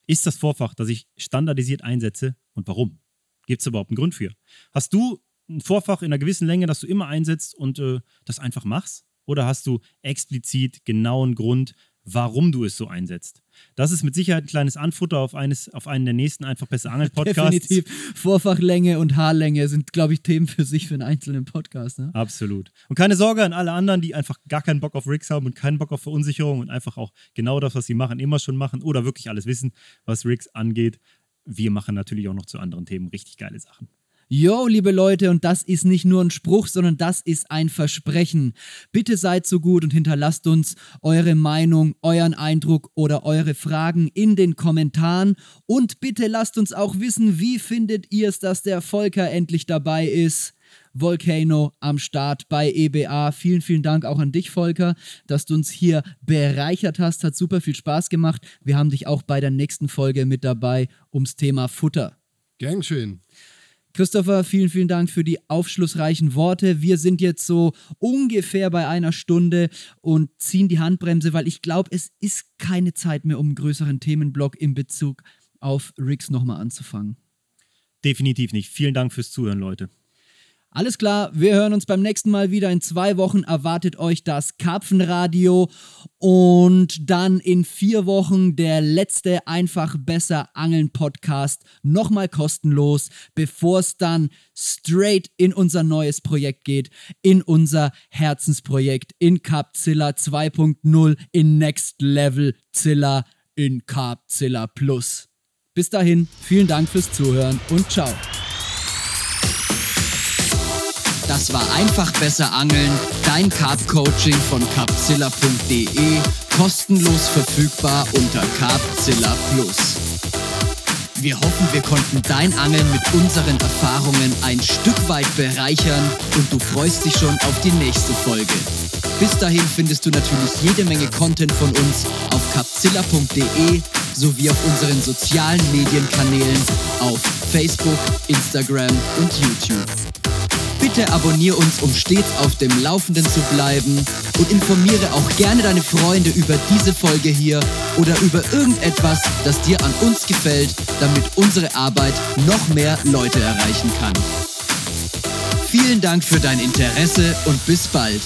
ist das Vorfach, das ich standardisiert einsetze und warum? Gibt es überhaupt einen Grund für? Hast du ein Vorfach in einer gewissen Länge, das du immer einsetzt und äh, das einfach machst? Oder hast du explizit genauen Grund, warum du es so einsetzt? Das ist mit Sicherheit ein kleines Anfutter auf, eines, auf einen der nächsten einfach besser Angel-Podcasts. [laughs] Definitiv. Vorfachlänge und Haarlänge sind, glaube ich, Themen für sich für einen einzelnen Podcast. Ne? Absolut. Und keine Sorge an alle anderen, die einfach gar keinen Bock auf Rigs haben und keinen Bock auf Verunsicherung und einfach auch genau das, was sie machen, immer schon machen oder wirklich alles wissen, was Rigs angeht. Wir machen natürlich auch noch zu anderen Themen richtig geile Sachen. Yo, liebe Leute, und das ist nicht nur ein Spruch, sondern das ist ein Versprechen. Bitte seid so gut und hinterlasst uns eure Meinung, euren Eindruck oder eure Fragen in den Kommentaren. Und bitte lasst uns auch wissen, wie findet ihr es, dass der Volker endlich dabei ist. Volcano am Start bei EBA. Vielen, vielen Dank auch an dich, Volker, dass du uns hier bereichert hast. Hat super viel Spaß gemacht. Wir haben dich auch bei der nächsten Folge mit dabei ums Thema Futter. Gern schön. Christopher, vielen, vielen Dank für die aufschlussreichen Worte. Wir sind jetzt so ungefähr bei einer Stunde und ziehen die Handbremse, weil ich glaube, es ist keine Zeit mehr, um einen größeren Themenblock in Bezug auf Riggs nochmal anzufangen. Definitiv nicht. Vielen Dank fürs Zuhören, Leute. Alles klar, wir hören uns beim nächsten Mal wieder. In zwei Wochen erwartet euch das Karpfenradio und dann in vier Wochen der letzte Einfach Besser Angeln Podcast. Nochmal kostenlos, bevor es dann straight in unser neues Projekt geht, in unser Herzensprojekt, in Carpzilla 2.0, in Next Level Zilla, in Carpzilla Plus. Bis dahin, vielen Dank fürs Zuhören und ciao. Das war einfach besser angeln, dein Carp Coaching von carpzilla.de, kostenlos verfügbar unter Carpzilla Plus. Wir hoffen, wir konnten dein Angeln mit unseren Erfahrungen ein Stück weit bereichern und du freust dich schon auf die nächste Folge. Bis dahin findest du natürlich jede Menge Content von uns auf capzilla.de sowie auf unseren sozialen Medienkanälen auf Facebook, Instagram und YouTube. Bitte abonniere uns, um stets auf dem Laufenden zu bleiben und informiere auch gerne deine Freunde über diese Folge hier oder über irgendetwas, das dir an uns gefällt, damit unsere Arbeit noch mehr Leute erreichen kann. Vielen Dank für dein Interesse und bis bald.